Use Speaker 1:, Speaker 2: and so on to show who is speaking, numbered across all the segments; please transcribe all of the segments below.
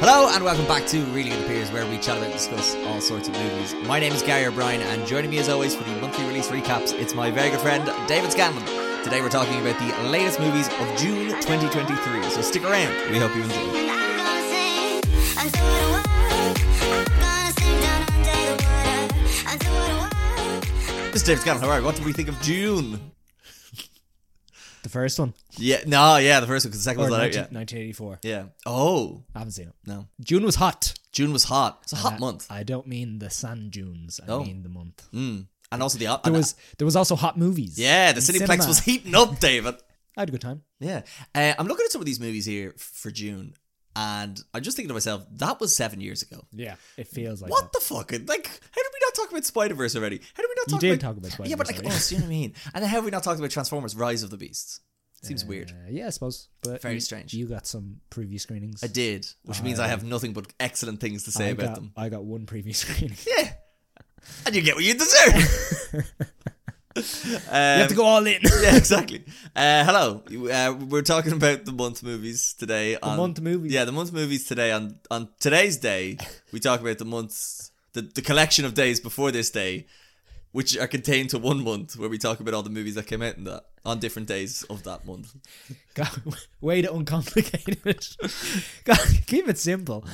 Speaker 1: Hello and welcome back to Reeling in the Peers, where we chat about and discuss all sorts of movies. My name is Gary O'Brien, and joining me as always for the monthly release recaps, it's my very good friend David Scanlon. Today we're talking about the latest movies of June 2023, so stick around. We hope you enjoy. Mr. David Scanlon, are you? What did we think of June?
Speaker 2: The first one.
Speaker 1: Yeah, no, yeah, the first one, because the second
Speaker 2: Or
Speaker 1: one's not out
Speaker 2: 19,
Speaker 1: yet.
Speaker 2: 1984.
Speaker 1: Yeah. Oh,
Speaker 2: I haven't seen it.
Speaker 1: no.
Speaker 2: June was hot.
Speaker 1: June was hot. It's a hot
Speaker 2: Uh,
Speaker 1: month.
Speaker 2: I don't mean the sand dunes. I
Speaker 1: Oh.
Speaker 2: mean the month.
Speaker 1: Mm. And also the.
Speaker 2: There
Speaker 1: and-
Speaker 2: was there was also hot movies.
Speaker 1: Yeah, the
Speaker 2: in
Speaker 1: Cineplex
Speaker 2: cinema.
Speaker 1: was heating up, David.
Speaker 2: I had a good time.
Speaker 1: Yeah. Uh, I'm looking at some of these movies here for June, and I'm just thinking to myself, that was seven years ago.
Speaker 2: Yeah, it feels like
Speaker 1: What
Speaker 2: that.
Speaker 1: the fuck? Like, how did we not talk about Spider Verse already? How did we not talk?
Speaker 2: You did
Speaker 1: about...
Speaker 2: talk about
Speaker 1: Yeah, but like,
Speaker 2: Spider-Verse
Speaker 1: oh, do you what I mean? And then how have we not talked about Transformers Rise of the Beasts? Seems weird.
Speaker 2: Uh, yeah, I suppose. But
Speaker 1: Very
Speaker 2: you-
Speaker 1: strange.
Speaker 2: You got some preview screenings.
Speaker 1: I did, which means I have nothing but excellent things to say
Speaker 2: I
Speaker 1: about
Speaker 2: got,
Speaker 1: them.
Speaker 2: I got one preview screening.
Speaker 1: Yeah. And you get what you deserve.
Speaker 2: you have to go all in.
Speaker 1: yeah, exactly. Uh, hello. Uh, we're talking about the month movies today. The
Speaker 2: month movies.
Speaker 1: Yeah, the month movies today. On on today's day, we talk about the months, the, the collection of days before this day, which are contained to one month, where we talk about all the movies that came out in that on different days of that month.
Speaker 2: God, way to uncomplicate it. God, keep it simple.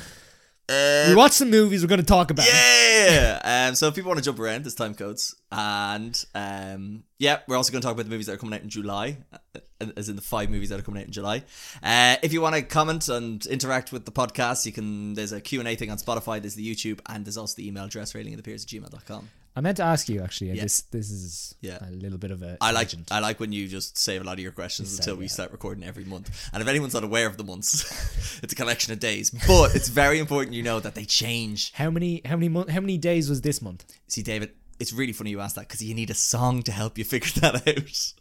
Speaker 2: We watch some movies we're going to talk about.
Speaker 1: Yeah. Um, so if people want to jump around, there's time codes, and um, yeah, we're also going to talk about the movies that are coming out in July, uh, as in the five movies that are coming out in July. Uh, if you want to comment and interact with the podcast, you can. There's a Q and A thing on Spotify. There's the YouTube, and there's also the email address railing at appears at gmail.com.
Speaker 2: I meant to ask you actually.
Speaker 1: Yeah.
Speaker 2: This this is
Speaker 1: Yeah.
Speaker 2: a little bit of a
Speaker 1: I like
Speaker 2: tangent.
Speaker 1: I like when you just save a lot of your questions until we
Speaker 2: yeah.
Speaker 1: start recording every month. And if anyone's not aware of the months, it's a collection of days. But it's very important you know that they change.
Speaker 2: How many how many mon- how many days was this month?
Speaker 1: See, David, it's really funny you asked that because you need a song to help you figure that out.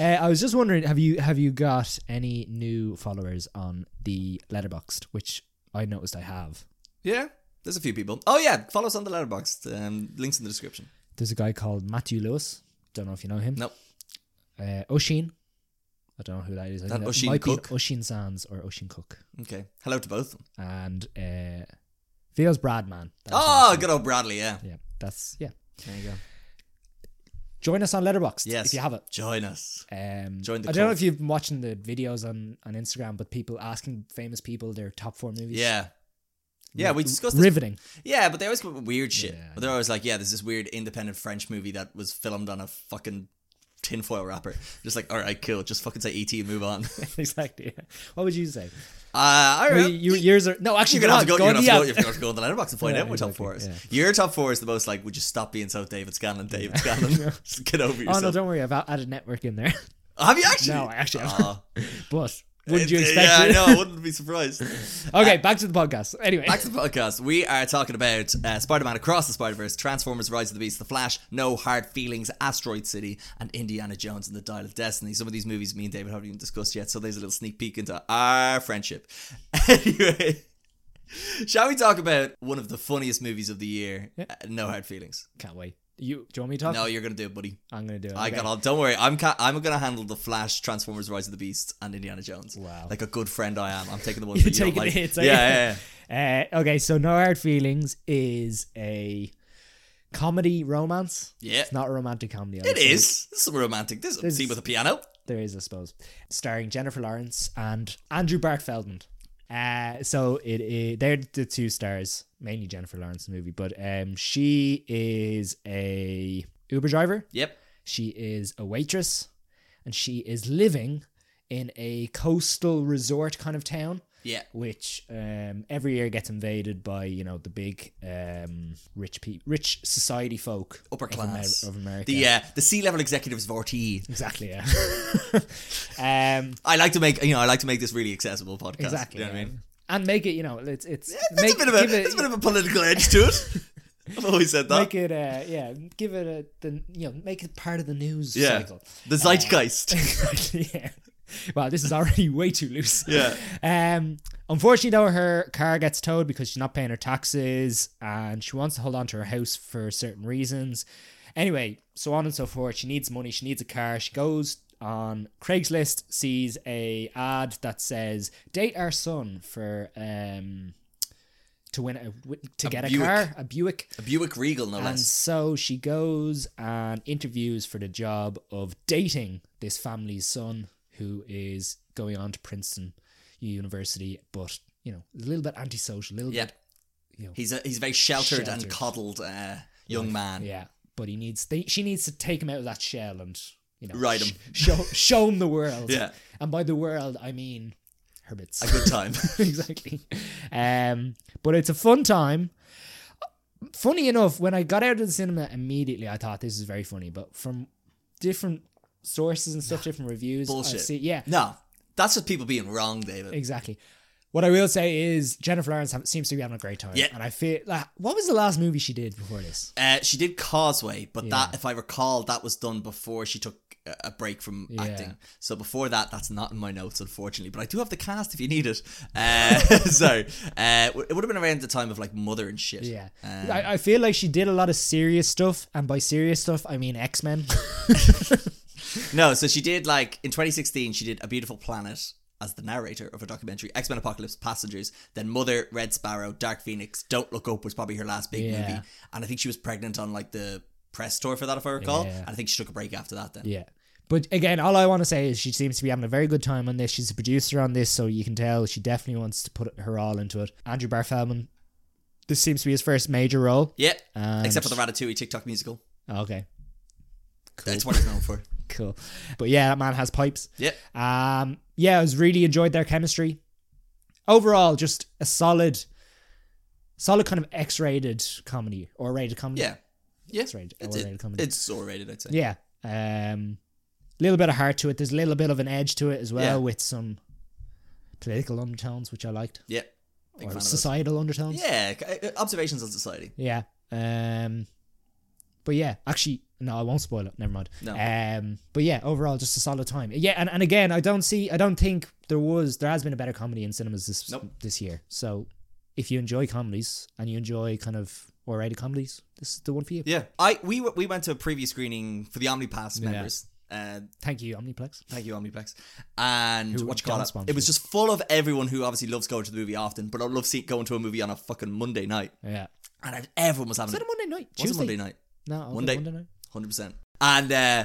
Speaker 2: Uh, I was just wondering, have you have you got any new followers on the Letterboxd, which I noticed I have.
Speaker 1: Yeah, there's a few people. Oh yeah, follow us on the Letterboxd. Um, links in the description.
Speaker 2: There's a guy called Matthew Lewis. Don't know if you know him.
Speaker 1: Nope.
Speaker 2: Uh, Oisin. I don't know who that is. I
Speaker 1: That
Speaker 2: think
Speaker 1: Oisin
Speaker 2: might
Speaker 1: Cook?
Speaker 2: be Oisin Sands or Oisin Cook.
Speaker 1: Okay. Hello to both.
Speaker 2: And uh, Feels Bradman. That's
Speaker 1: Oh, good old Bradley. Yeah.
Speaker 2: Yeah, that's yeah.
Speaker 1: There you go.
Speaker 2: Join us on Letterboxd
Speaker 1: Yes.
Speaker 2: if you have it.
Speaker 1: Join us.
Speaker 2: Um,
Speaker 1: Join the
Speaker 2: I don't know if you've been watching the videos on, on Instagram, but people asking famous people their top four movies.
Speaker 1: Yeah. Yeah, we discussed this.
Speaker 2: riveting.
Speaker 1: Yeah, but they always come up with weird shit.
Speaker 2: Yeah,
Speaker 1: but they're always like, yeah, there's this weird independent French movie that was filmed on a fucking tinfoil wrapper. Just like, all right, cool. Just fucking say ET and move on. uh,
Speaker 2: exactly. yeah. What would you say?
Speaker 1: I
Speaker 2: Well,
Speaker 1: don't know.
Speaker 2: you, yours are no. Actually,
Speaker 1: You're gonna have to go.
Speaker 2: on,
Speaker 1: You're gonna have to go. You're gonna have to go on the Letterboxd and find
Speaker 2: Yeah,
Speaker 1: out what top four is.
Speaker 2: yeah.
Speaker 1: Your top four is the most like. Would you stop being so David Scanlon? David Scanlon. Just get over yourself.
Speaker 2: Oh no, don't worry. I've added network in there.
Speaker 1: have you actually?
Speaker 2: no, I actually.
Speaker 1: Oh.
Speaker 2: but wouldn't you
Speaker 1: Uh,
Speaker 2: expect
Speaker 1: Yeah,
Speaker 2: it?
Speaker 1: I know. I wouldn't be surprised.
Speaker 2: okay, back to the podcast. Anyway,
Speaker 1: Back to the podcast. We are talking about uh, Spider-Man Across the Spider-Verse, Transformers: Rise of the Beast, The Flash, No Hard Feelings, Asteroid City, and Indiana Jones and the Dial of Destiny. Some of these movies me and David haven't even discussed yet, so there's a little sneak peek into our friendship. anyway, shall we talk about one of the funniest movies of the year?
Speaker 2: Yeah.
Speaker 1: Uh, no Hard Feelings.
Speaker 2: can't wait. You do you want me to talk?
Speaker 1: No, you're gonna do it, buddy.
Speaker 2: I'm gonna do it.
Speaker 1: I
Speaker 2: Okay.
Speaker 1: got all. Don't worry. I'm ca- I'm gonna handle the Flash, Transformers: Rise of the Beast, and Indiana Jones.
Speaker 2: Wow.
Speaker 1: Like a good friend I am. I'm taking the ones
Speaker 2: You're
Speaker 1: that
Speaker 2: taking
Speaker 1: like.
Speaker 2: hits,
Speaker 1: yeah, yeah, yeah.
Speaker 2: Uh, okay, so No Hard Feelings is a comedy romance.
Speaker 1: Yeah.
Speaker 2: It's not a romantic comedy.
Speaker 1: It
Speaker 2: would
Speaker 1: This is some romantic. This is a scene with a piano.
Speaker 2: There is, I suppose, starring Jennifer Lawrence and Andrew Barth Feldman. Uh, so it, it they're the two stars, mainly Jennifer Lawrence in the movie, but um, she is a Uber driver.
Speaker 1: Yep.
Speaker 2: She is a waitress, and she is living in a coastal resort kind of town,
Speaker 1: Yeah.
Speaker 2: which um, every year gets invaded by you know the big um, rich pe- rich society folk
Speaker 1: Upper
Speaker 2: of Amer-
Speaker 1: class.
Speaker 2: of America.
Speaker 1: The uh, the C level executives of RTE.
Speaker 2: exactly, yeah. um,
Speaker 1: I like to make you know I like to make this really accessible podcast.
Speaker 2: exactly,
Speaker 1: You know what I mean?
Speaker 2: and make it you know it's it's
Speaker 1: It's
Speaker 2: make
Speaker 1: a bit of a
Speaker 2: it,
Speaker 1: it's a bit of a political edge to it. I've always said that.
Speaker 2: make it uh, yeah give it a the you know make it part of the news
Speaker 1: yeah.
Speaker 2: cycle.
Speaker 1: The zeitgeist.
Speaker 2: Exactly, yeah. Wow, this is already way too loose.
Speaker 1: Yeah.
Speaker 2: Um. Unfortunately, though, her car gets towed because she's not paying her taxes, and she wants to hold on to her house for certain reasons. Anyway, so on and so forth. She needs money. She needs a car. She goes on Craigslist sees a ad that says date our son for um to win a to get a
Speaker 1: Buick.
Speaker 2: car a Buick
Speaker 1: A Buick Regal, no
Speaker 2: and
Speaker 1: less.
Speaker 2: And so she goes and interviews for the job of dating this family's son who is going on to Princeton University but you know a little bit antisocial a little
Speaker 1: Yeah.
Speaker 2: bit you know
Speaker 1: He's a he's a very sheltered, and coddled uh, young man.
Speaker 2: yeah but he needs they, she needs to take him out of that shell and you know
Speaker 1: Ride him.
Speaker 2: sh- show show him the world
Speaker 1: Yeah.
Speaker 2: and by the world I mean her bits
Speaker 1: A good time.
Speaker 2: exactly. Um, but it's a fun time. Funny enough, when I got out of the cinema immediately, I thought this is very funny. But from different sources and stuff, different reviews,
Speaker 1: Bullshit.
Speaker 2: see, yeah,
Speaker 1: no, that's just people being wrong, David.
Speaker 2: exactly. What I will say is Jennifer Lawrence ha- seems to be having a great time.
Speaker 1: Yeah.
Speaker 2: and I feel like what was the last movie she did before this?
Speaker 1: Uh, she did Causeway, but
Speaker 2: Yeah.
Speaker 1: that, if I recall, that was done before she took a- a break from
Speaker 2: Yeah.
Speaker 1: acting. So before that, that's not in my notes, unfortunately. But I do have the cast if you need it. Uh, so uh, it would have been around the time of like Mother and shit.
Speaker 2: Yeah,
Speaker 1: Um,
Speaker 2: I, I feel like she did a lot of serious stuff, and by serious stuff, I mean X Men.
Speaker 1: No, so she did like in 2016, she did A Beautiful Planet as the narrator of a documentary, X Men Apocalypse Passengers, then Mother, Red Sparrow, Dark Phoenix, Don't Look Up was probably her last big
Speaker 2: Yeah.
Speaker 1: movie. And I think she was pregnant on like the press tour for that, if I recall.
Speaker 2: Yeah.
Speaker 1: And I think she took a break after that then.
Speaker 2: Yeah. But again, all I want to say is she seems to be having a very good time on this. She's a producer on this, so you can tell she definitely wants to put her all into it. Andrew Barth Feldman, this seems to be his first major role.
Speaker 1: Yeah, except for the Ratatouille TikTok musical.
Speaker 2: Okay,
Speaker 1: That's what he's known for.
Speaker 2: cool. But yeah, that man has pipes.
Speaker 1: Yeah.
Speaker 2: Um, yeah, I was really enjoyed their chemistry. Overall, just a solid, solid kind of X-rated comedy or rated comedy.
Speaker 1: Yeah. Yeah.
Speaker 2: X-rated
Speaker 1: It's,
Speaker 2: or
Speaker 1: it-
Speaker 2: rated comedy.
Speaker 1: it's so rated, I'd say.
Speaker 2: Yeah. Um little bit of heart to it. There's a little bit of an edge to it as well
Speaker 1: Yeah.
Speaker 2: with some political undertones, which I liked.
Speaker 1: Yeah.
Speaker 2: Or
Speaker 1: fan of those.
Speaker 2: societal undertones.
Speaker 1: Yeah, observations on society.
Speaker 2: Yeah. Um but yeah, actually no, I won't spoil it. Never mind.
Speaker 1: No.
Speaker 2: Um but yeah, overall just a solid time. Yeah, and, and again, I don't see I don't think there was there has been a better comedy in cinemas this
Speaker 1: Nope.
Speaker 2: this year. So if you enjoy comedies and you enjoy kind of R-rated comedies, this is the one for you.
Speaker 1: Yeah. I we we went to a preview screening for the Omnipass members. Uh,
Speaker 2: Thank you, Omniplex.
Speaker 1: Thank you, Omniplex. And
Speaker 2: Who
Speaker 1: what you call it? It was just full of everyone who obviously loves going to the movie often, but I love see, going to a movie on a fucking Monday night.
Speaker 2: Yeah.
Speaker 1: And everyone was having
Speaker 2: Is that a Monday night?
Speaker 1: was a
Speaker 2: Tuesday?
Speaker 1: Monday night,
Speaker 2: No,
Speaker 1: Monday.
Speaker 2: Monday night.
Speaker 1: Hundred percent. And uh,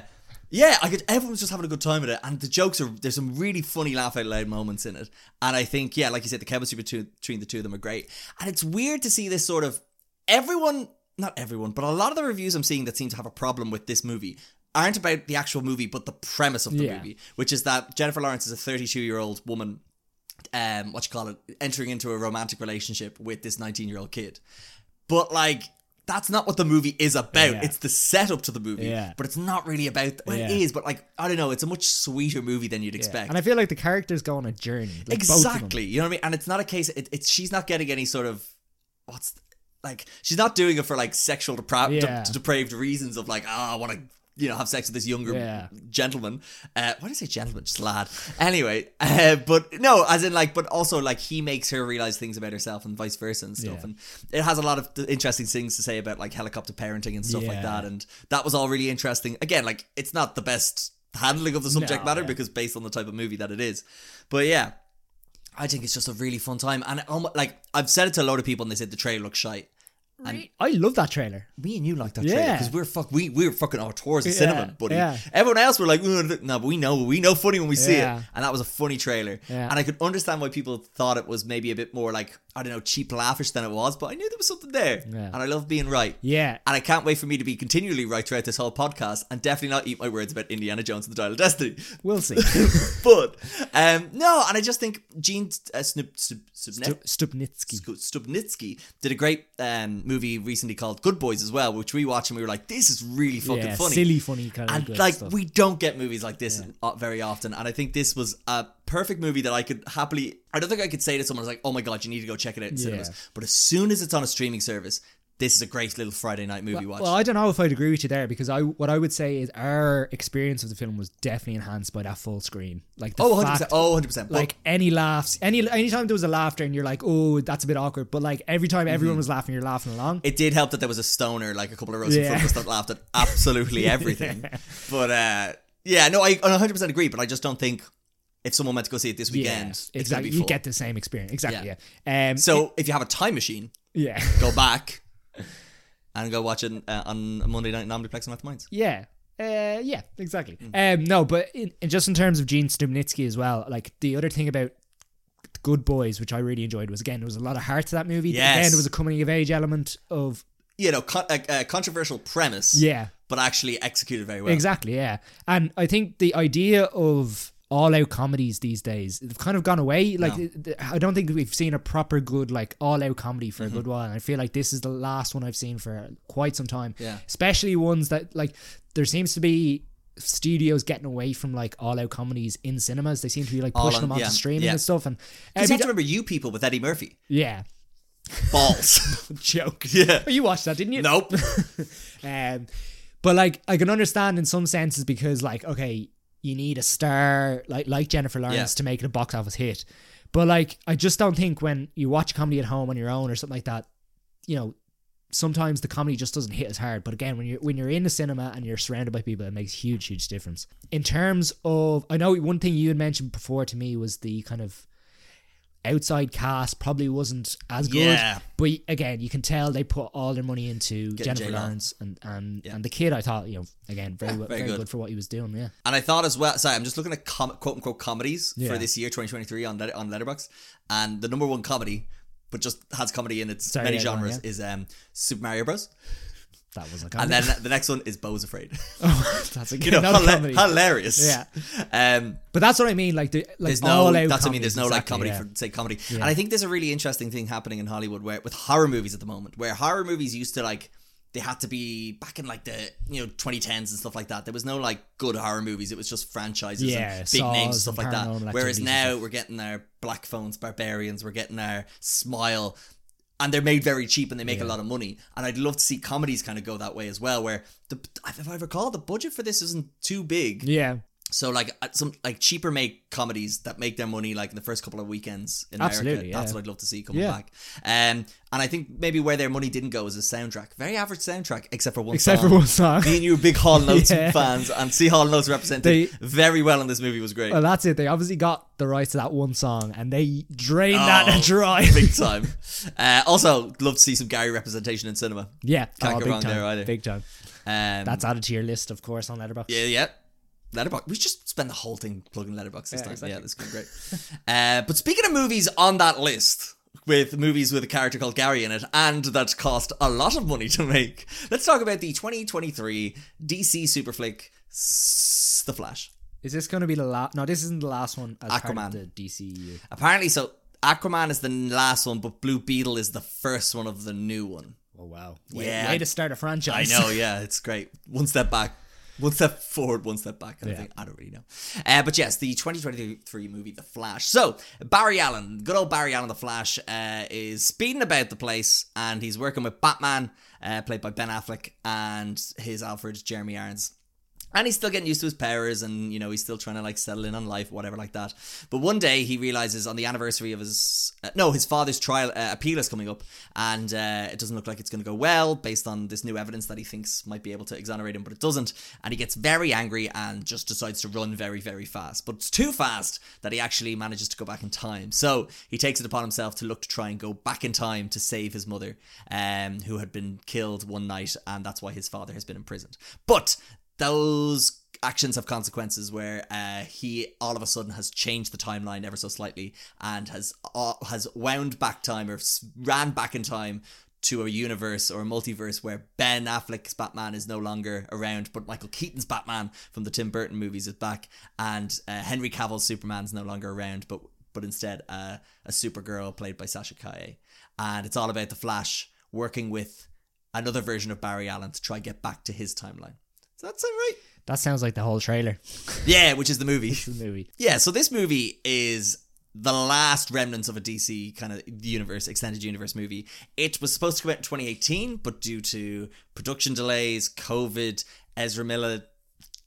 Speaker 1: yeah, I could. Everyone was just having a good time with it, and the jokes are there's some really funny laugh out loud moments in it. And I think yeah, like you said, the chemistry between between the two of them are great. And it's weird to see this sort of everyone, not everyone, but a lot of the reviews I'm seeing that seem to have a problem with this movie aren't about the actual movie, but the premise of the
Speaker 2: Yeah.
Speaker 1: movie, which is that Jennifer Lawrence is a 32 year old woman um, what you call it, entering into a romantic relationship with this 19 year old kid. But like, that's not what the movie is about.
Speaker 2: Yeah.
Speaker 1: It's the setup to the movie,
Speaker 2: Yeah.
Speaker 1: but it's not really about. Well, it
Speaker 2: Yeah.
Speaker 1: is, but like, I don't know. It's a much sweeter movie than you'd expect.
Speaker 2: And I feel like the characters go on a journey. Like Both of them.
Speaker 1: exactly. You know what I mean? And it's not a case. It, it's she's not getting any sort of what's like. She's not doing it for like sexual depra- de- depraved reasons of like, oh, I want to. You know, have sex with this younger
Speaker 2: Yeah.
Speaker 1: gentleman. Uh, why did I say gentleman? Just lad. Anyway, uh, but no, as in like, but also like he makes her realize things about herself and vice versa and stuff.
Speaker 2: Yeah.
Speaker 1: And it has a lot of interesting things to say about like helicopter parenting and stuff like that. And that was all really interesting. Again, like it's not the best handling of the subject
Speaker 2: No,
Speaker 1: matter
Speaker 2: yeah.
Speaker 1: because based on the type of movie that it is. But yeah, I think it's just a really fun time. And um, like I've said it to a lot of people, and they said the trailer looks shite. And
Speaker 2: I love that trailer.
Speaker 1: me and you like that
Speaker 2: Yeah.
Speaker 1: trailer because we're fuck we we're fucking auteurs of
Speaker 2: Yeah,
Speaker 1: cinema, buddy.
Speaker 2: yeah.
Speaker 1: Everyone else were like, "Ugh, no, but we know we know funny when we see
Speaker 2: Yeah.
Speaker 1: it, and that was a funny trailer.
Speaker 2: Yeah.
Speaker 1: And I could understand why people thought it was maybe a bit more like I don't know cheap laughish than it was, but I knew there was something there,
Speaker 2: Yeah.
Speaker 1: and I love being right.
Speaker 2: Yeah.
Speaker 1: And I can't wait for me to be continually right throughout this whole podcast and definitely not eat my words about Indiana Jones and the Dial of Destiny.
Speaker 2: We'll see.
Speaker 1: but um, no, and I just think Gene uh, Snip, Snip, Snip,
Speaker 2: Stup- Stupnitsky.
Speaker 1: Stu- Stupnitsky did a great um, movie recently called Good Boys as well, which we watched and we were like, this is really fucking
Speaker 2: Yeah,
Speaker 1: funny.
Speaker 2: silly, funny kind of
Speaker 1: and like
Speaker 2: stuff.
Speaker 1: we don't get movies like this uh, very often and i think this was a perfect movie that i could happily i don't think i could say to someone like oh my god you need to go check it out in cinemas but as soon as it's on a streaming service this is a great little friday night movie watch
Speaker 2: Well, I don't know if I'd agree with you there because I what I would say is our experience of the film was definitely enhanced by that full screen. Like the
Speaker 1: oh 100%
Speaker 2: fact,
Speaker 1: oh 100%
Speaker 2: like any laughs, any anytime there was a laughter and you're like, oh, that's a bit awkward. But like every time
Speaker 1: Mm-hmm.
Speaker 2: everyone was laughing, you're laughing along.
Speaker 1: it did help that there was a stoner like a couple of rows in front of us that laughed at absolutely everything but uh Yeah, no, I 100 percent agree, but I just don't think if someone meant to go see it this
Speaker 2: Yeah,
Speaker 1: weekend, it's
Speaker 2: exactly. You get the same experience. Exactly.
Speaker 1: Yeah.
Speaker 2: Yeah. Um,
Speaker 1: so if you have a time machine,
Speaker 2: yeah.
Speaker 1: go back and go watch it uh, on a Monday night in Omniplex and Left Minds.
Speaker 2: Yeah. Uh, yeah, exactly.
Speaker 1: Mm.
Speaker 2: Um, no, but in, in just in terms of Gene Stupnitsky as well, like the other thing about Good Boys, which I really enjoyed, was again there was a lot of heart to that movie.
Speaker 1: Yes.
Speaker 2: Again, there was a coming of age element of
Speaker 1: You know, con- a, a controversial premise,
Speaker 2: yeah,
Speaker 1: but actually executed very well.
Speaker 2: exactly, yeah. And I think the idea of all out comedies these days they've kind of gone away. Like
Speaker 1: No.
Speaker 2: I don't think we've seen a proper good like all out comedy for
Speaker 1: Mm-hmm.
Speaker 2: a good while. And I feel like this is the last one I've seen for quite some time.
Speaker 1: Yeah.
Speaker 2: especially ones that like there seems to be studios getting away from like all out comedies in cinemas. They seem to be like pushing
Speaker 1: on-
Speaker 2: them onto
Speaker 1: yeah,
Speaker 2: streaming
Speaker 1: yeah.
Speaker 2: and stuff. And
Speaker 1: You
Speaker 2: I
Speaker 1: have to remember you people with Eddie Murphy.
Speaker 2: yeah,
Speaker 1: Balls.
Speaker 2: joke.
Speaker 1: yeah.
Speaker 2: Oh, you watched that, didn't you?
Speaker 1: Nope.
Speaker 2: Um, but like I can understand in some senses because like okay, you need a star like like Jennifer Lawrence
Speaker 1: Yeah.
Speaker 2: to make it a box office hit. But like I just don't think when you watch comedy at home on your own or something like that, you know, sometimes the comedy just doesn't hit as hard. But again, when you're when you're in the cinema and you're surrounded by people, it makes huge, huge difference. In terms of I know one thing you had mentioned before to me was the kind of outside cast probably wasn't as good.
Speaker 1: Yeah.
Speaker 2: But again, you can tell they put all their money into
Speaker 1: Getting
Speaker 2: Jennifer
Speaker 1: J-Lo.
Speaker 2: Lawrence and and, and the kid. I thought you know again very well,
Speaker 1: very
Speaker 2: very,
Speaker 1: good.
Speaker 2: good. for what he was doing. Yeah,
Speaker 1: And I thought as well. Sorry, I'm just looking at com- quote unquote comedies
Speaker 2: Yeah.
Speaker 1: for this year, 2023 on Let- on Letterboxd, and the number one comedy, but just has comedy in its
Speaker 2: Sorry,
Speaker 1: many
Speaker 2: yeah, on,
Speaker 1: genres,
Speaker 2: yeah.
Speaker 1: is um, Super Mario Bros.
Speaker 2: That was like
Speaker 1: And then the next one is Beau's Afraid.
Speaker 2: that's a
Speaker 1: you know, hila-
Speaker 2: comedy.
Speaker 1: hilarious.
Speaker 2: Yeah.
Speaker 1: Um,
Speaker 2: but that's what I mean. Like the like
Speaker 1: there's no.
Speaker 2: all out
Speaker 1: That's what I mean. There's no like comedy
Speaker 2: exactly,
Speaker 1: for say comedy.
Speaker 2: Yeah.
Speaker 1: And I think there's a really interesting thing happening in Hollywood where with horror movies at the moment, where horror movies used to like. They had to be back in like the you know 2010s and stuff like that. There was no like good horror movies. It was just franchises
Speaker 2: Yeah,
Speaker 1: and big names and stuff
Speaker 2: and
Speaker 1: like that. Whereas now we're getting our Black Phones Barbarians, we're getting our Smile, and they're made very cheap and they make a lot of money. And I'd love to see comedies kind of go that way as well, where the if I recall, the budget for this isn't too big.
Speaker 2: Yeah,
Speaker 1: So like uh, some like cheaper make comedies that make their money like in the first couple of weekends in America.
Speaker 2: Yeah.
Speaker 1: That's what I'd love to see coming
Speaker 2: Yeah.
Speaker 1: back. Um, and I think maybe where their money didn't go is a soundtrack. Very average soundtrack, except for one song.
Speaker 2: except
Speaker 1: song.
Speaker 2: for one song.
Speaker 1: Me and you big Hall Notes
Speaker 2: Yeah.
Speaker 1: fans, and see Hall & Oates represented
Speaker 2: They-
Speaker 1: very well in this movie was great.
Speaker 2: Well, that's it. They obviously got the rights to that one song, and they drained
Speaker 1: Oh,
Speaker 2: that dry.
Speaker 1: big time. Uh, also, love to see some Gary representation in cinema.
Speaker 2: yeah,
Speaker 1: Can't
Speaker 2: oh,
Speaker 1: go
Speaker 2: big
Speaker 1: wrong
Speaker 2: time,
Speaker 1: there either.
Speaker 2: Big time.
Speaker 1: Um,
Speaker 2: That's added to your list, of course, on Letterboxd.
Speaker 1: Yeah, yeah. Letterboxd. We just spend the whole thing plugging Letterboxd this
Speaker 2: Yeah,
Speaker 1: time.
Speaker 2: exactly.
Speaker 1: Yeah, great. uh, but speaking of movies on that list, with movies with a character called Gary in it, and that cost a lot of money to make, let's talk about the 2023 DC super flick, S- The Flash.
Speaker 2: Is this going to be the last? No, this isn't the last one as part
Speaker 1: Aquaman.
Speaker 2: of the DCU.
Speaker 1: Apparently, so Aquaman is the last one, but Blue Beetle is the first one of the new one.
Speaker 2: Oh wow! Way,
Speaker 1: Yeah.
Speaker 2: way to start a franchise.
Speaker 1: I know, yeah, it's great. One step back, one step forward, one step back. Kind of thing. I don't really know. Uh, but yes, the 2023 movie, The Flash. So Barry Allen, good old Barry Allen, The Flash, uh, is speeding about the place, and he's working with Batman, uh, played by Ben Affleck, and his Alfred, Jeremy Irons. And he's still getting used to his powers, and you know he's still trying to like settle in on life, whatever like that. But one day he realizes on the anniversary of his uh, no, his father's trial uh, appeal is coming up, and uh, it doesn't look like it's going to go well based on this new evidence that he thinks might be able to exonerate him, but it doesn't. And he gets very angry and just decides to run very, very fast. But it's too fast that he actually manages to go back in time. So he takes it upon himself to look to try and go back in time to save his mother, um, who had been killed one night, and that's why his father has been imprisoned. But those actions have consequences where uh, he all of a sudden has changed the timeline ever so slightly and has uh, has wound back time or ran back in time to a universe or a multiverse where Ben Affleck's Batman is no longer around, but Michael Keaton's Batman from the Tim Burton movies is back, and uh, Henry Cavill's Superman's no longer around, but but instead uh, a Supergirl played by Sasha Calle, and it's all about the Flash working with another version of Barry Allen to try get back to his timeline. That sound right?
Speaker 2: That sounds like the whole trailer.
Speaker 1: Yeah, which is the movie.
Speaker 2: The movie.
Speaker 1: Yeah, so this movie is the last remnants of a DC kind of universe, extended universe movie. It was supposed to come out in 2018, but due to production delays, COVID, Ezra Miller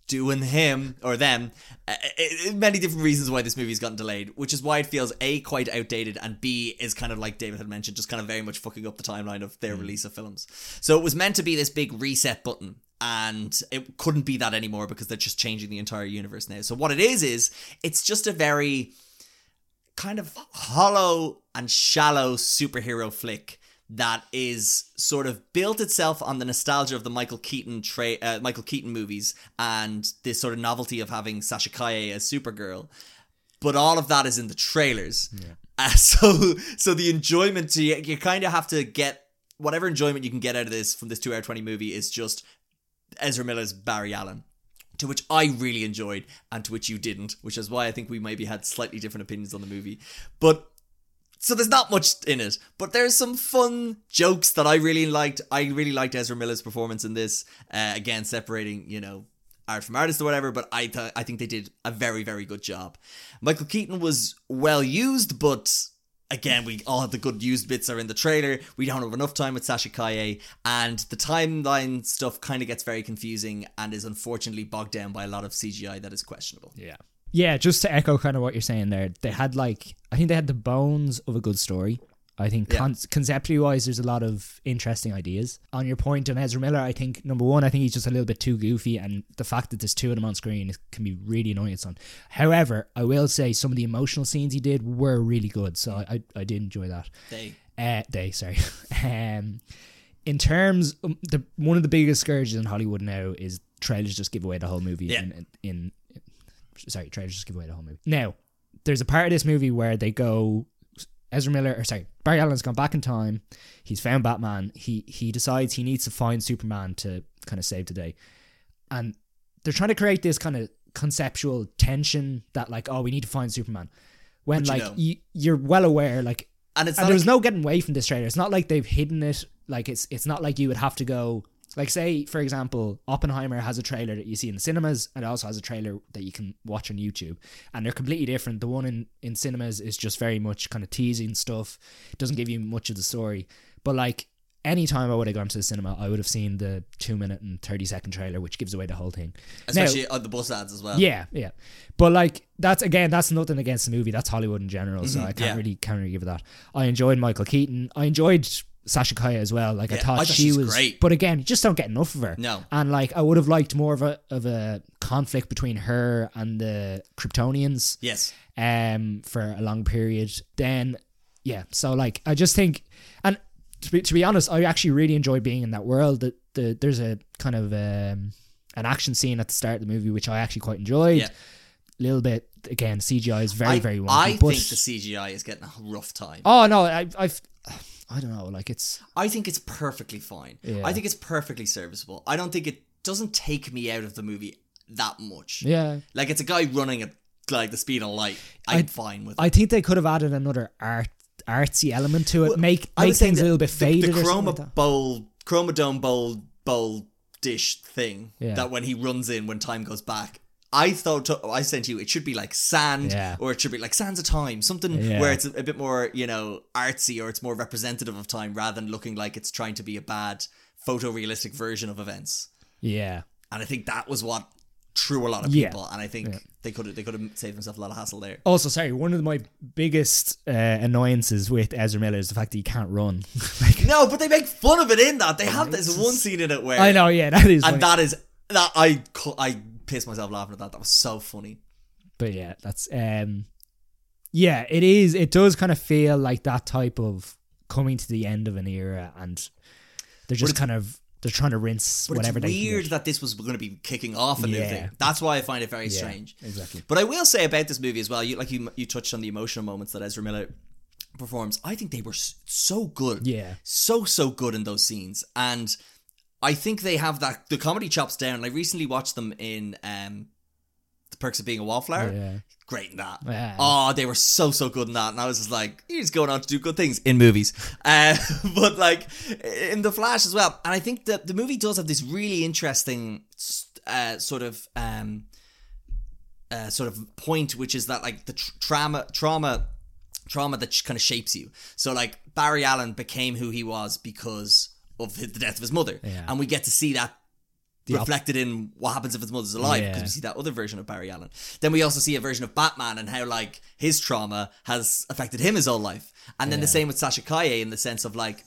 Speaker 1: doing him or them, uh, uh, many different reasons why this movie's gotten delayed, which is why it feels A, quite outdated, and B, is kind of like David had mentioned, just kind of very much fucking up the timeline of their release of films. So it was meant to be this big reset button and it couldn't be that anymore because they're just changing the entire universe now. So what it is is it's just a very kind of hollow and shallow superhero flick that is sort of built itself on the nostalgia of the Michael Keaton tra- uh, Michael Keaton movies and this sort of novelty of having Sasha Calle as Supergirl. But all of that is in the trailers. Uh, so so the enjoyment to you, you kind of have to get whatever enjoyment you can get out of this from this 2 hour 20 movie is just Ezra Miller's Barry Allen to which I really enjoyed and to which you didn't, which is why I think we maybe had slightly different opinions on the movie. But so there's not much in it, but there's some fun jokes that I really liked. I really liked Ezra Miller's performance in this. Uh, again, separating you know art from artist or whatever, but I th- I think they did a very very good job. Michael Keaton was well used, but again, we all have the good used bits are in the trailer. We don't have enough time with Sasha Calle, and the timeline stuff kind of gets very confusing and is unfortunately bogged down by a lot of CGI that is questionable.
Speaker 2: Yeah. Yeah, just to echo kind of what you're saying there, they had like I think they had the bones of a good story. I think
Speaker 1: Yeah.
Speaker 2: con- conceptually wise, there's a lot of interesting ideas. On your point on Ezra Miller, I think number one, I think he's just a little bit too goofy, and the fact that there's two of them on screen can be really annoying at some. However, I will say some of the emotional scenes he did were really good, so I I, I did enjoy that.
Speaker 1: They
Speaker 2: Uh, they sorry. um, in terms, um, the one of the biggest scourges in Hollywood now is trailers just give away the whole movie.
Speaker 1: Yeah.
Speaker 2: In, in, in sorry, trailers just give away the whole movie. Now, there's a part of this movie where they go. Ezra Miller, or sorry, Barry Allen's gone back in time. He's found Batman. He he decides he needs to find Superman to kind of save the day, and they're trying to create this kind of conceptual tension that like, oh, we need to find Superman. When
Speaker 1: But
Speaker 2: like you, you're well aware, like
Speaker 1: and it's
Speaker 2: and there's
Speaker 1: like-
Speaker 2: no getting away from this trailer. It's not like they've hidden it. Like it's it's not like you would have to go. Like say for example, Oppenheimer has a trailer that you see in the cinemas, and it also has a trailer that you can watch on YouTube, and they're completely different. The one in in cinemas is just very much kind of teasing stuff. It doesn't give you much of the story. But like any time I would have gone to the cinema, I would have seen the two minute and thirty second trailer, which gives away the whole thing. Now-
Speaker 1: especially on the bus ads as well.
Speaker 2: yeah, yeah. But like that's again, that's nothing against the movie. That's Hollywood in general. So I can't
Speaker 1: Mm-hmm. yeah.
Speaker 2: really can't really give it that. I enjoyed Michael Keaton. I enjoyed Sasha Calle as well. Like I
Speaker 1: Yeah,
Speaker 2: thought
Speaker 1: I thought
Speaker 2: she
Speaker 1: she's
Speaker 2: was
Speaker 1: great.
Speaker 2: But again, you just don't get enough of her.
Speaker 1: No.
Speaker 2: And like I would have liked more of a of a conflict between her and the Kryptonians
Speaker 1: Yes.
Speaker 2: um for a long period. Then yeah, so like I just think and to be, to be honest, I actually really enjoy being in that world. That the there's a kind of um an action scene at the start of the movie which I actually quite enjoyed.
Speaker 1: Yeah.
Speaker 2: A little bit again CGI is very
Speaker 1: I,
Speaker 2: very wonky.
Speaker 1: I think the CGI is getting a rough time.
Speaker 2: oh no, I I've I don't know, like it's
Speaker 1: I think it's perfectly fine.
Speaker 2: Yeah.
Speaker 1: I think it's perfectly serviceable. I don't think it doesn't take me out of the movie that much.
Speaker 2: yeah.
Speaker 1: Like it's a guy running at like the speed of light. I'm
Speaker 2: I-
Speaker 1: fine with it.
Speaker 2: I think they could have added another art artsy element to it.
Speaker 1: Well,
Speaker 2: make make things a little bit
Speaker 1: the-
Speaker 2: faded
Speaker 1: The,
Speaker 2: something
Speaker 1: chroma
Speaker 2: like
Speaker 1: bowl, chromodome bowl, bowl dish thing
Speaker 2: Yeah.
Speaker 1: that when he runs in when time goes back. I thought I sent you. It should be like sand,
Speaker 2: Yeah.
Speaker 1: or it should be like sands of time, something
Speaker 2: Yeah.
Speaker 1: where it's a, a bit more, you know, artsy, or it's more representative of time, rather than looking like it's trying to be a bad photorealistic version of events.
Speaker 2: Yeah.
Speaker 1: And I think that was what drew a lot of
Speaker 2: Yeah.
Speaker 1: people. And I think they could have they could have saved themselves a lot of hassle there.
Speaker 2: Also, sorry, one of my biggest uh, annoyances with Ezra Miller is the fact that he can't run. like,
Speaker 1: No, but they make fun of it in that. They have this one scene in it where
Speaker 2: I know, yeah, that is.
Speaker 1: and
Speaker 2: funny.
Speaker 1: that is that I I pissed myself laughing at that. That was so funny.
Speaker 2: but yeah, that's um, yeah, it is. It does kind of feel like that type of coming to the end of an era, and they're just kind of they're trying to rinse
Speaker 1: But
Speaker 2: whatever
Speaker 1: it's
Speaker 2: they
Speaker 1: weird that this was going to be kicking off a new
Speaker 2: Yeah.
Speaker 1: thing. That's why I find it very
Speaker 2: Yeah,
Speaker 1: strange.
Speaker 2: exactly.
Speaker 1: But I will say about this movie as well. You like you you touched on the emotional moments that Ezra Miller performs. I think they were so good.
Speaker 2: Yeah.
Speaker 1: so so good in those scenes and i think they have that the comedy chops down i recently watched them in um the perks of being a wallflower
Speaker 2: Yeah.
Speaker 1: great in that
Speaker 2: Yeah.
Speaker 1: oh they were so so good in that and i was just like he's going on to do good things in movies uh, but like in the flash as well and i think that the movie does have this really interesting uh, sort of um uh, sort of point, which is that like the tr- trauma, trauma, trauma that kind of shapes you. So like Barry Allen became who he was because of his, the death of his mother,
Speaker 2: Yeah.
Speaker 1: and we get to see that
Speaker 2: op-
Speaker 1: reflected in what happens if his mother's alive because
Speaker 2: Yeah.
Speaker 1: we see that other version of Barry Allen. Then we also see a version of Batman and how like his trauma has affected him his whole life, and then the same with Sasha Calle in the sense of like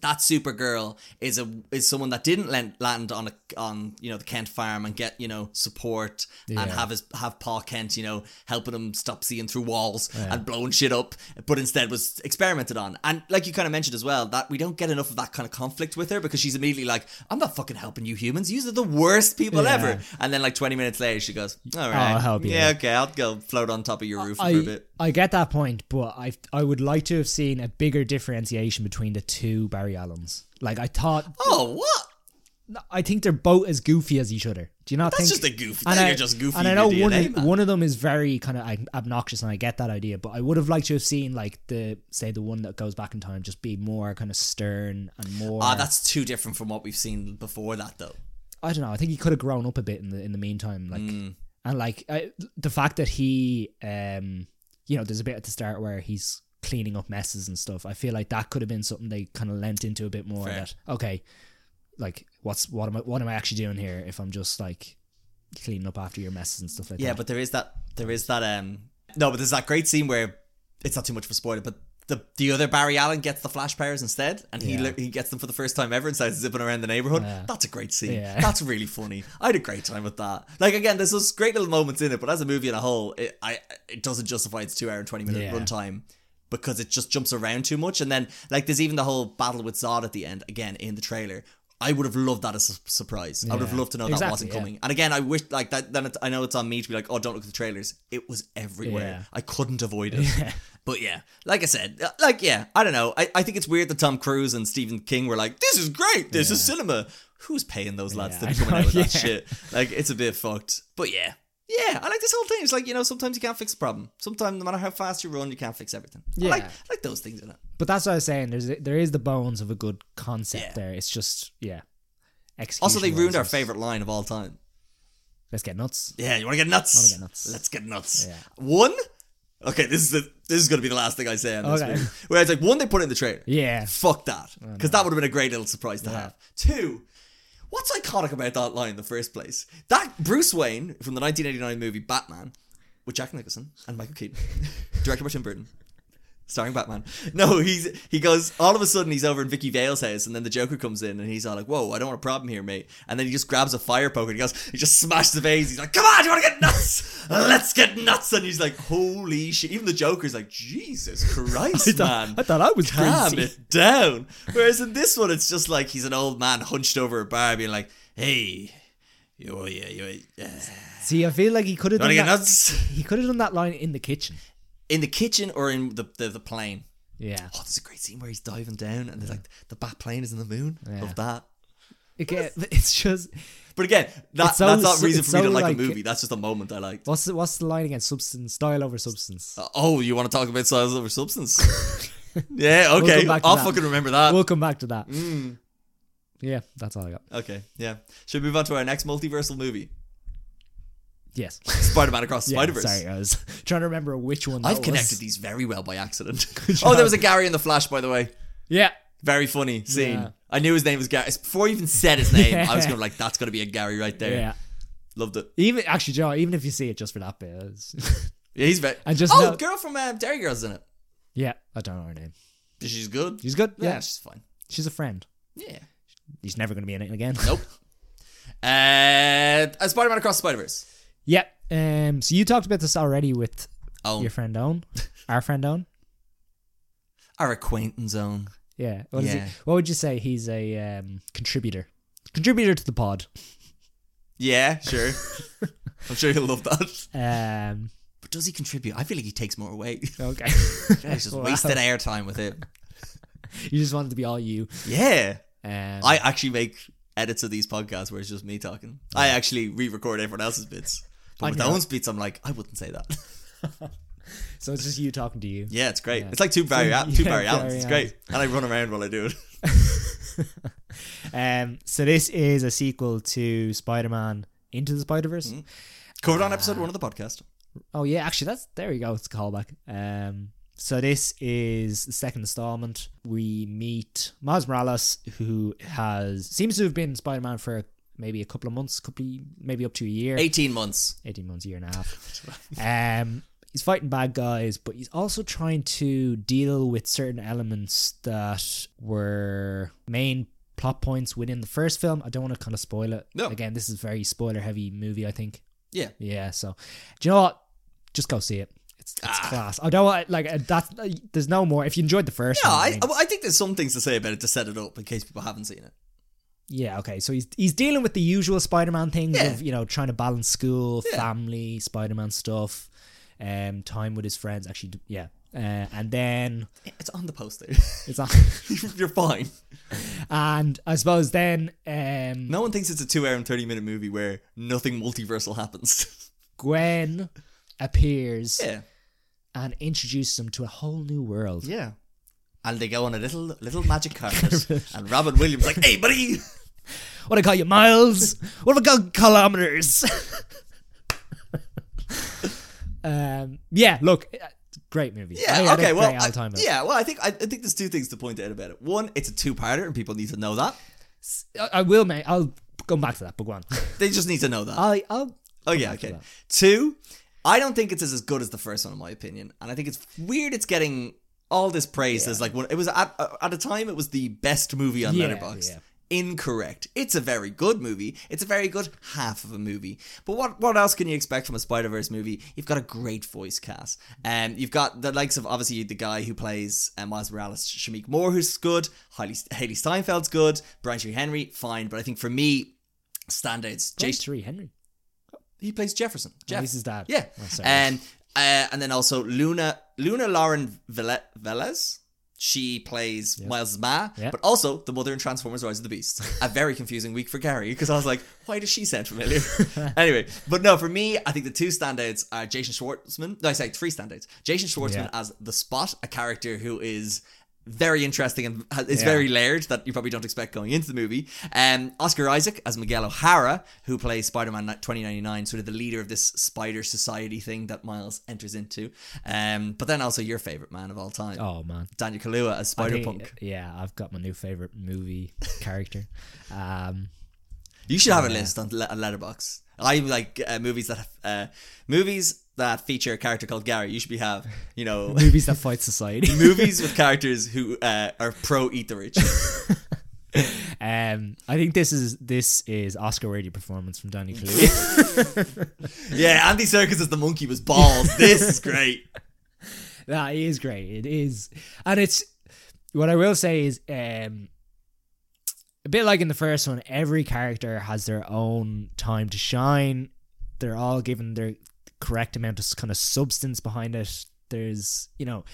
Speaker 1: that Supergirl is a is someone that didn't land, land on a on you know the Kent farm and get you know support and have his have Paul Kent you know helping him stop seeing through walls and blowing shit up, but instead was experimented on. And like you kind of mentioned as well, that we don't get enough of that kind of conflict with her because she's immediately like, "I'm not fucking helping you humans. You are the worst people
Speaker 2: Yeah.
Speaker 1: ever." And then like 20 minutes later, she goes, "All right,
Speaker 2: I'll help you."
Speaker 1: Yeah, okay, I'll go float on top of your roof for a
Speaker 2: I,
Speaker 1: bit."
Speaker 2: I get that point, but I I would like to have seen a bigger differentiation between the two Barry Allens. Like I thought,
Speaker 1: Oh, what?
Speaker 2: I think they're both as goofy as each other. Do you not
Speaker 1: That's
Speaker 2: think?
Speaker 1: That's just a goofy.
Speaker 2: And I,
Speaker 1: just goofy.
Speaker 2: and I know one
Speaker 1: DNA,
Speaker 2: of, one of them is very kind of obnoxious, and I get that idea. But I would have liked to have seen like the say the one that goes back in time just be more kind of stern and more.
Speaker 1: Ah, that's too different from what we've seen before that, though.
Speaker 2: I don't know. I think he could have grown up a bit in the in the meantime. Like
Speaker 1: Mm.
Speaker 2: and like I, the fact that he, um, you know, there's a bit at the start where he's cleaning up messes and stuff. I feel like that could have been something they kind of lent into a bit more.
Speaker 1: Fair.
Speaker 2: That okay, like what's what am I what am I actually doing here if I'm just like cleaning up after your messes and stuff like
Speaker 1: Yeah,
Speaker 2: that.
Speaker 1: Yeah, but there is that. There is that. Um, no, but there's that great scene where it's not too much of a spoiler, but. The, the other Barry Allen gets the flash powers instead, and he
Speaker 2: Yeah.
Speaker 1: he gets them for the first time ever and starts zipping around the neighborhood.
Speaker 2: Yeah.
Speaker 1: That's a great scene.
Speaker 2: Yeah.
Speaker 1: That's really funny. I had a great time with that. Like again, there's those great little moments in it, but as a movie in a whole, it I it doesn't justify its two hour and twenty minute runtime because it just jumps around too much. And then like there's even the whole battle with Zod at the end again in the trailer. I would have loved that as a surprise. I would have loved to know that wasn't
Speaker 2: yeah.
Speaker 1: coming. And again, I wish like that. Then it's, I know it's on me to be like, oh, don't look at the trailers. It was everywhere.
Speaker 2: Yeah.
Speaker 1: I couldn't avoid it. But yeah, like I said, uh, like yeah, I don't know. I, I think it's weird that Tom Cruise and Stephen King were like, this is great. This is cinema. Who's paying those lads
Speaker 2: Yeah,
Speaker 1: to be coming out with that shit? Like it's a bit fucked. But yeah. Yeah, I like this whole thing. It's like, you know, sometimes you can't fix a problem. Sometimes, no matter how fast you run, you can't fix everything. I
Speaker 2: Yeah.
Speaker 1: like, I like those things in it.
Speaker 2: But that's what I was saying. There's there is the bones of a good concept
Speaker 1: Yeah.
Speaker 2: there. It's just yeah. Execution
Speaker 1: Also, they ruined our favorite line of all time.
Speaker 2: Let's get nuts.
Speaker 1: Yeah, you want to get nuts?
Speaker 2: Wanna get nuts.
Speaker 1: Let's get nuts.
Speaker 2: Yeah.
Speaker 1: One. Okay, this is the this is gonna be the last thing I say on this.
Speaker 2: Okay.
Speaker 1: Where it's like one, they put it in the trailer.
Speaker 2: Yeah.
Speaker 1: Fuck that, oh, because that would have been a great little surprise to have. Two. What's iconic about that line in the first place? That Bruce Wayne from the 1989 movie Batman, with Jack Nicholson and Michael Keaton, directed by Tim Burton, starring Batman. No, he's he goes all of a sudden he's over in Vicki Vale's house, and then the Joker comes in and he's all like, "Whoa, I don't want a problem here, mate." And then he just grabs a fire poker and he goes, he just smashes the vase. He's like, "Come on, do you want to get nuts? Let's get nuts!" And he's like, "Holy shit!" Even the Joker's like, "Jesus Christ, man!"
Speaker 2: I thought I was
Speaker 1: calm
Speaker 2: crazy.
Speaker 1: it down. Whereas in this one, it's just like he's an old man hunched over a bar, being like, "Hey, you, yeah, uh,
Speaker 2: See, I feel like he could have done that.
Speaker 1: nuts?"
Speaker 2: He could have done that line in the kitchen.
Speaker 1: In the kitchen or in the the, the plane.
Speaker 2: Yeah.
Speaker 1: Oh, there's a great scene where he's diving down and there's like the bat plane is in the moon.
Speaker 2: Yeah.
Speaker 1: Love that.
Speaker 2: Again, it's just
Speaker 1: But again, that,
Speaker 2: so-
Speaker 1: that's not reason for me to like,
Speaker 2: like-
Speaker 1: a movie. That's just a moment I liked.
Speaker 2: what's the, what's the line again? Substance, style over substance.
Speaker 1: Uh, oh, you want to talk about size over substance? yeah, okay.
Speaker 2: to
Speaker 1: I'll
Speaker 2: that.
Speaker 1: fucking remember that.
Speaker 2: we'll come back to that.
Speaker 1: Mm.
Speaker 2: Yeah, that's all I got.
Speaker 1: Okay, yeah. Should we move on to our next multiversal movie?
Speaker 2: Yes.
Speaker 1: Spider-Man Across the
Speaker 2: Yeah,
Speaker 1: Spider-Verse.
Speaker 2: sorry, I was trying to remember which one. That
Speaker 1: I've
Speaker 2: was.
Speaker 1: connected these very well by accident. Oh, there was a Gary in the Flash, by the way.
Speaker 2: Yeah,
Speaker 1: Very funny scene.
Speaker 2: Yeah.
Speaker 1: I knew his name was Gary. Before he even said his name, I was
Speaker 2: Yeah.
Speaker 1: going like, that's going to be a Gary right there.
Speaker 2: yeah.
Speaker 1: Loved it.
Speaker 2: Even actually, Joe, even if you see it just for that bit, it's-
Speaker 1: Yeah, he's very.
Speaker 2: I just
Speaker 1: oh,
Speaker 2: know-
Speaker 1: girl from uh, Derry Girls in it.
Speaker 2: yeah, I don't know her name.
Speaker 1: She's good.
Speaker 2: She's good.
Speaker 1: yeah,
Speaker 2: Yeah,
Speaker 1: she's fine.
Speaker 2: she's a friend.
Speaker 1: Yeah.
Speaker 2: He's never going to be in it again.
Speaker 1: Nope. uh, uh, Spider-Man Across the Spider-Verse.
Speaker 2: Yeah. Um. So you talked about this already with your friend Owen, our friend Owen.
Speaker 1: our acquaintance zone.
Speaker 2: Yeah. What is
Speaker 1: Yeah.
Speaker 2: he? What would you say? He's a um, contributor. Contributor to the pod.
Speaker 1: Yeah, sure. I'm sure he'll love that.
Speaker 2: Um.
Speaker 1: But does he contribute? I feel like he takes more away.
Speaker 2: Okay.
Speaker 1: It's just
Speaker 2: Wow.
Speaker 1: wasted airtime with it.
Speaker 2: You just wanted to be all you.
Speaker 1: Yeah.
Speaker 2: Um,
Speaker 1: I actually make edits of these podcasts where it's just me talking. I actually re-record everyone else's bits. But
Speaker 2: I
Speaker 1: with. Owen's bits, I'm like, I wouldn't say that.
Speaker 2: so it's just you talking to you.
Speaker 1: yeah, it's great.
Speaker 2: Yeah.
Speaker 1: It's like two Barry, Al- two
Speaker 2: Yeah,
Speaker 1: Barry Allens. It's great, and I run around while I do it.
Speaker 2: Um. So this is a sequel to Spider-Man Into the Spider-Verse.
Speaker 1: Mm. Covered on episode one of the podcast.
Speaker 2: Oh yeah, actually that's there you go. It's a callback. Um so this is the second installment. We meet Miles Morales, who has seems to have been Spider Man for maybe a couple of months, couple of, maybe up to a year.
Speaker 1: 18 months.
Speaker 2: 18 months, year and a half. um he's fighting bad guys, but he's also trying to deal with certain elements that were main plot points within the first film. I don't want to kind of spoil it.
Speaker 1: No.
Speaker 2: Again, this is a very spoiler heavy movie, I think.
Speaker 1: Yeah.
Speaker 2: Yeah, so do you know what? Just go see it. It's, it's
Speaker 1: Ah.
Speaker 2: class. I don't like uh, that's uh, there's no more. If you enjoyed the first
Speaker 1: Yeah,
Speaker 2: one,
Speaker 1: I,
Speaker 2: think-
Speaker 1: I think there's some things to say about it to set it up in case people haven't seen it.
Speaker 2: Yeah, okay. So he's he's dealing with the usual Spider-Man things
Speaker 1: Yeah.
Speaker 2: of you know trying to balance school,
Speaker 1: Yeah.
Speaker 2: family, Spider-Man stuff, um, time with his friends. Actually, yeah, uh, and then
Speaker 1: It's on the poster.
Speaker 2: it's on,
Speaker 1: You're fine.
Speaker 2: and I suppose then um,
Speaker 1: No one thinks it's a two hour and 30 minute movie where nothing multiversal happens.
Speaker 2: Gwen appears
Speaker 1: yeah.
Speaker 2: and introduces him to a whole new world.
Speaker 1: Yeah. And they go on a little little magic carpet. and Robin Williams like, hey, buddy.
Speaker 2: What do I call you, miles? what do I call kilometers? um, yeah, look, uh, great movie.
Speaker 1: Yeah, okay, well, I,
Speaker 2: time
Speaker 1: yeah, well, I think I, I think there's two things to point out about it. One, it's a two-parter, and people need to know that.
Speaker 2: I, I will, mate. I'll go back to that, but go on.
Speaker 1: They just need to know that.
Speaker 2: I, I'll
Speaker 1: oh yeah, okay. Two, I don't think it's as good as the first one, in my opinion, and I think it's weird. It's getting all this praise as like one. It was at at a time it was the best movie on
Speaker 2: Yeah,
Speaker 1: Letterboxd.
Speaker 2: yeah.
Speaker 1: Incorrect. It's a very good movie. It's a very good half of a movie. But what what else can you expect from a Spider Verse movie? You've got a great voice cast. Um, you've got the likes of obviously the guy who plays uh, Miles Morales, Shameik Moore, who's good. Hailey, Hailee Steinfeld's good. Brian Tyree Henry, fine. But I think for me, standouts. Jason,
Speaker 2: Tyree Henry.
Speaker 1: he plays Jefferson. Jeff.
Speaker 2: he's his dad.
Speaker 1: Yeah.
Speaker 2: Oh,
Speaker 1: um, uh, and then also Luna Luna Lauren Vele- Velez. She plays Miles' ma,
Speaker 2: Yeah.
Speaker 1: but also the mother in Transformers: Rise of the Beast. A very confusing week for Gary because I was like, "Why does she sound familiar?" anyway, but no, for me, I think the two standouts are Jason Schwartzman. No, I say three standouts. Jason Schwartzman
Speaker 2: Yeah.
Speaker 1: as the Spot, a character who is very interesting and is
Speaker 2: Yeah.
Speaker 1: very layered that you probably don't expect going into the movie. Um, Oscar Isaac as Miguel O'Hara, who plays Spider-Man 2099, sort of the leader of this spider society thing that Miles enters into. Um, but then also your favorite man of all time,
Speaker 2: Oh man.
Speaker 1: Daniel Kaluuya as Spider Punk.
Speaker 2: Yeah, I've got my new favorite movie character. Um,
Speaker 1: You should have a list on Letterboxd. I like uh, movies that have, uh, movies that feature a character called Gary. You should be have you know
Speaker 2: movies that fight society.
Speaker 1: movies with characters who uh, are pro eat the rich.
Speaker 2: Um, I think this is this is Oscar worthy performance from Danny Kaluuya.
Speaker 1: yeah, Andy Serkis as the monkey was balls. This is great.
Speaker 2: that is great. It is, and it's what I will say is um, a bit like in the first one. Every character has their own time to shine. They're all given their correct amount of kind of substance behind it. There's you know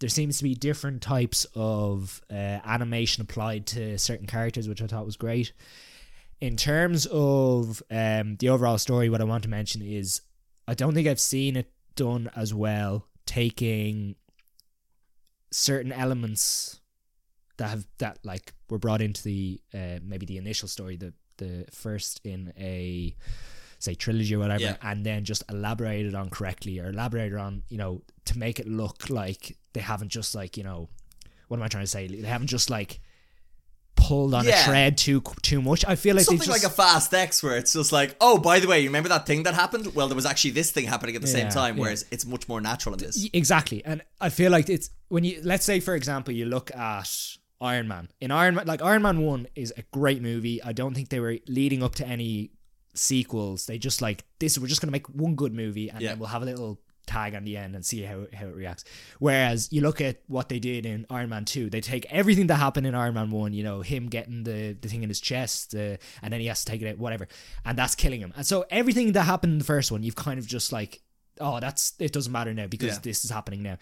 Speaker 2: there seems to be different types of uh, animation applied to certain characters, which I thought was great. In terms of um, the overall story, what I want to mention is I don't think I've seen it done as well, taking certain elements that have that like were brought into the uh, maybe the initial story, the the first in a say trilogy or whatever,
Speaker 1: Yeah.
Speaker 2: and then just elaborated on correctly or elaborated on you know to make it look like they haven't just like you know what am I trying to say? They haven't just like pulled on
Speaker 1: Yeah.
Speaker 2: a thread too too much. I feel like
Speaker 1: Something
Speaker 2: just
Speaker 1: like a Fast X where it's just like, oh, by the way, you remember that thing that happened? Well, there was actually this thing happening at the same
Speaker 2: Yeah,
Speaker 1: time,
Speaker 2: yeah.
Speaker 1: whereas it's much more natural in this.
Speaker 2: Exactly. And I feel like it's when you let's say for example you look at Iron Man. In Iron Man like Iron Man 1 is a great movie. I don't think they were leading up to any sequels. They just like this we're just going to make one good movie and
Speaker 1: Yeah.
Speaker 2: then we'll have a little tag on the end and see how how it reacts. Whereas you look at what they did in Iron Man 2, they take everything that happened in Iron Man 1, you know, him getting the the thing in his chest uh, and then he has to take it out whatever. And that's killing him. And so everything that happened in the first one, you've kind of just like oh that's it doesn't matter now because
Speaker 1: Yeah.
Speaker 2: this is happening now.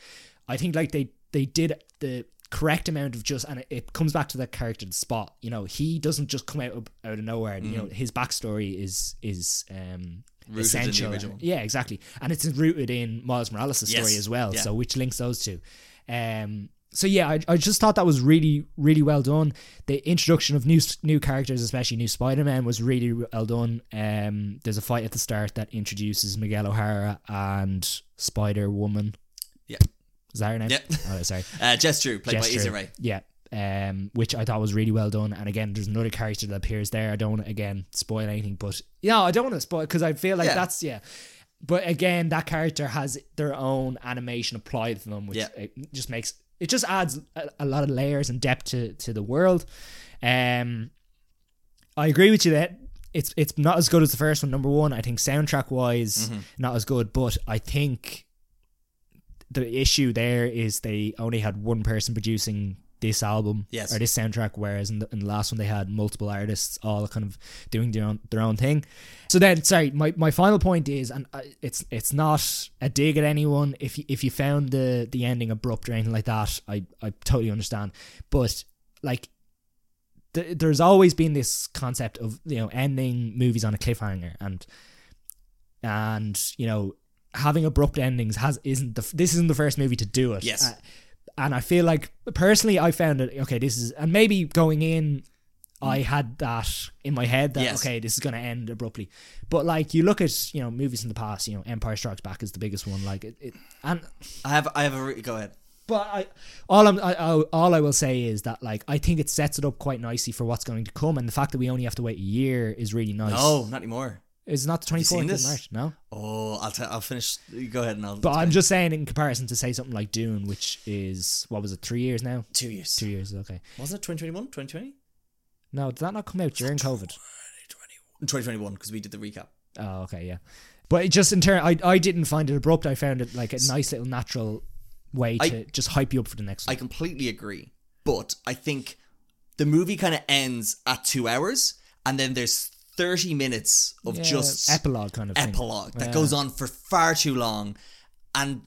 Speaker 2: I think like they they did the correct amount of just and it, it comes back to that character the spot you know he doesn't just come out of, out of nowhere and, you know his backstory is is um
Speaker 1: Mm. Rooted
Speaker 2: essential
Speaker 1: original.
Speaker 2: yeah exactly and it's rooted in Miles Morales' story as well
Speaker 1: Yeah.
Speaker 2: so which links those two um so yeah I, I just thought that was really really well done the introduction of new new characters especially new Spider-Man was really well done um there's a fight at the start that introduces Miguel O'Hara and Spider-Woman
Speaker 1: Yeah.
Speaker 2: Is that her name?
Speaker 1: Yeah.
Speaker 2: Oh, sorry.
Speaker 1: Uh, Jess Drew, played by
Speaker 2: Gesture.
Speaker 1: Issa Rae.
Speaker 2: Yeah. Um, which I thought was really well done. And again, there's another character that appears there. I don't want to again spoil anything, but yeah, I don't want to spoil because I feel like
Speaker 1: Yeah.
Speaker 2: that's yeah. but again, that character has their own animation applied to them, which
Speaker 1: Yeah.
Speaker 2: it just makes it just adds a, a lot of layers and depth to, to the world. Um, I agree with you that it's it's not as good as the first one. Number one, I think soundtrack wise,
Speaker 1: Mm-hmm.
Speaker 2: not as good, but I think the issue there is they only had one person producing this album
Speaker 1: Yes.
Speaker 2: or this soundtrack, whereas in the, in the last one they had multiple artists all kind of doing their own their own thing. So then, sorry, my, my final point is, and I- it's it's not a dig at anyone. If you, if you found the the ending abrupt or anything like that, I I totally understand. But like, th- there's always been this concept of you know ending movies on a cliffhanger, and and you know having abrupt endings has isn't the this isn't the first movie to do it.
Speaker 1: Yes.
Speaker 2: Uh, and I feel like personally, I found it okay. This is and maybe going in, I had that in my head that
Speaker 1: Yes.
Speaker 2: okay, this is going to end abruptly. But like you look at you know movies in the past, you know Empire Strikes Back is the biggest one. Like it, it and
Speaker 1: I have I have a re- go ahead.
Speaker 2: but I all I'm I, I, all I will say is that like I think it sets it up quite nicely for what's going to come, and the fact that we only have to wait a year is really nice.
Speaker 1: No, not anymore.
Speaker 2: It's not the twenty fourth of? March. No,
Speaker 1: Oh, I'll t- I'll finish. Go ahead and I'll.
Speaker 2: but I'm just saying in comparison to say something like Dune, which is what was it three years now?
Speaker 1: two years.
Speaker 2: Two years, okay.
Speaker 1: Wasn't it 2021? 2020?
Speaker 2: No, did that not come out during COVID?
Speaker 1: 2021 because we did the recap.
Speaker 2: Oh, okay, yeah. But it just in turn, I I didn't find it abrupt. I found it like a nice little natural way
Speaker 1: I-
Speaker 2: to just hype you up for the next
Speaker 1: I
Speaker 2: one.
Speaker 1: completely agree, but I think the movie kind of ends at two hours, and then there's 30 minutes of
Speaker 2: Yeah,
Speaker 1: just
Speaker 2: epilogue kind of thing.
Speaker 1: epilogue that
Speaker 2: Yeah.
Speaker 1: goes on for far too long. And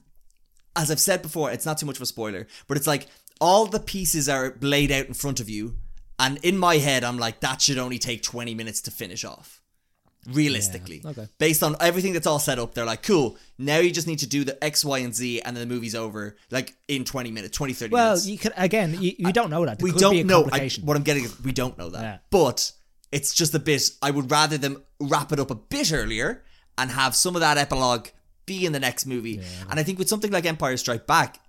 Speaker 1: as I've said before, it's not too much of a spoiler, but it's like all the pieces are laid out in front of you. And in my head, I'm like, that should only take 20 minutes to finish off. Realistically.
Speaker 2: Yeah, okay.
Speaker 1: Based on everything that's all set up, they're like, cool, now you just need to do the X, Y, and Z, and then the movie's over, like in 20 minutes, 20, 30
Speaker 2: Well,
Speaker 1: minutes
Speaker 2: you could again, you, you don't know that. There
Speaker 1: we
Speaker 2: could
Speaker 1: don't
Speaker 2: be a
Speaker 1: know. I, what I'm getting is we don't know that. But it's just a bit. I would rather them wrap it up a bit earlier and have some of that epilogue be in the next movie. And I think with something like Empire Strike Back,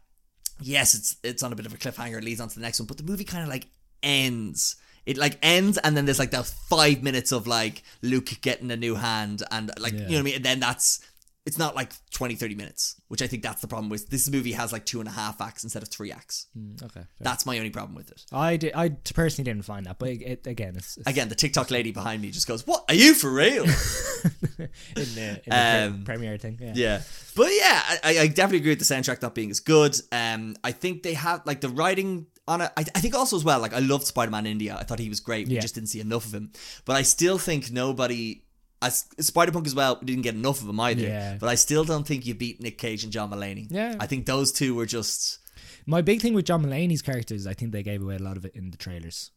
Speaker 1: yes, it's it's on a bit of a cliffhanger. It leads on to the next one, but the movie kind of like ends. It like ends, and then there's like that five minutes of like Luke getting a new hand, and like you know what I mean. And then that's it's not like 20, 30 minutes, which I think that's the problem with this movie has like two and a half acts instead of three acts.
Speaker 2: okay. fair.
Speaker 1: That's my only problem with it.
Speaker 2: I did, I personally didn't find that, but it, again, it's, it's
Speaker 1: Again, the TikTok lady behind me just goes, "What are you for real?"
Speaker 2: in the, in the
Speaker 1: Um,
Speaker 2: premiere thing. Yeah.
Speaker 1: yeah, but yeah, I, I definitely agree with the soundtrack not being as good. Um, I think they have like the writing on it. I, I think also as well, like I loved Spider-Man India. I thought he was great. We
Speaker 2: Yeah.
Speaker 1: just didn't see enough of him. But I still think nobody. As Spider-Punk as well, we didn't get enough of him either.
Speaker 2: Yeah.
Speaker 1: But I still don't think you beat Nick Cage and John Mulaney.
Speaker 2: Yeah.
Speaker 1: I think those two were just
Speaker 2: My big thing with John Mulaney's characters, I think they gave away a lot of it in the trailers.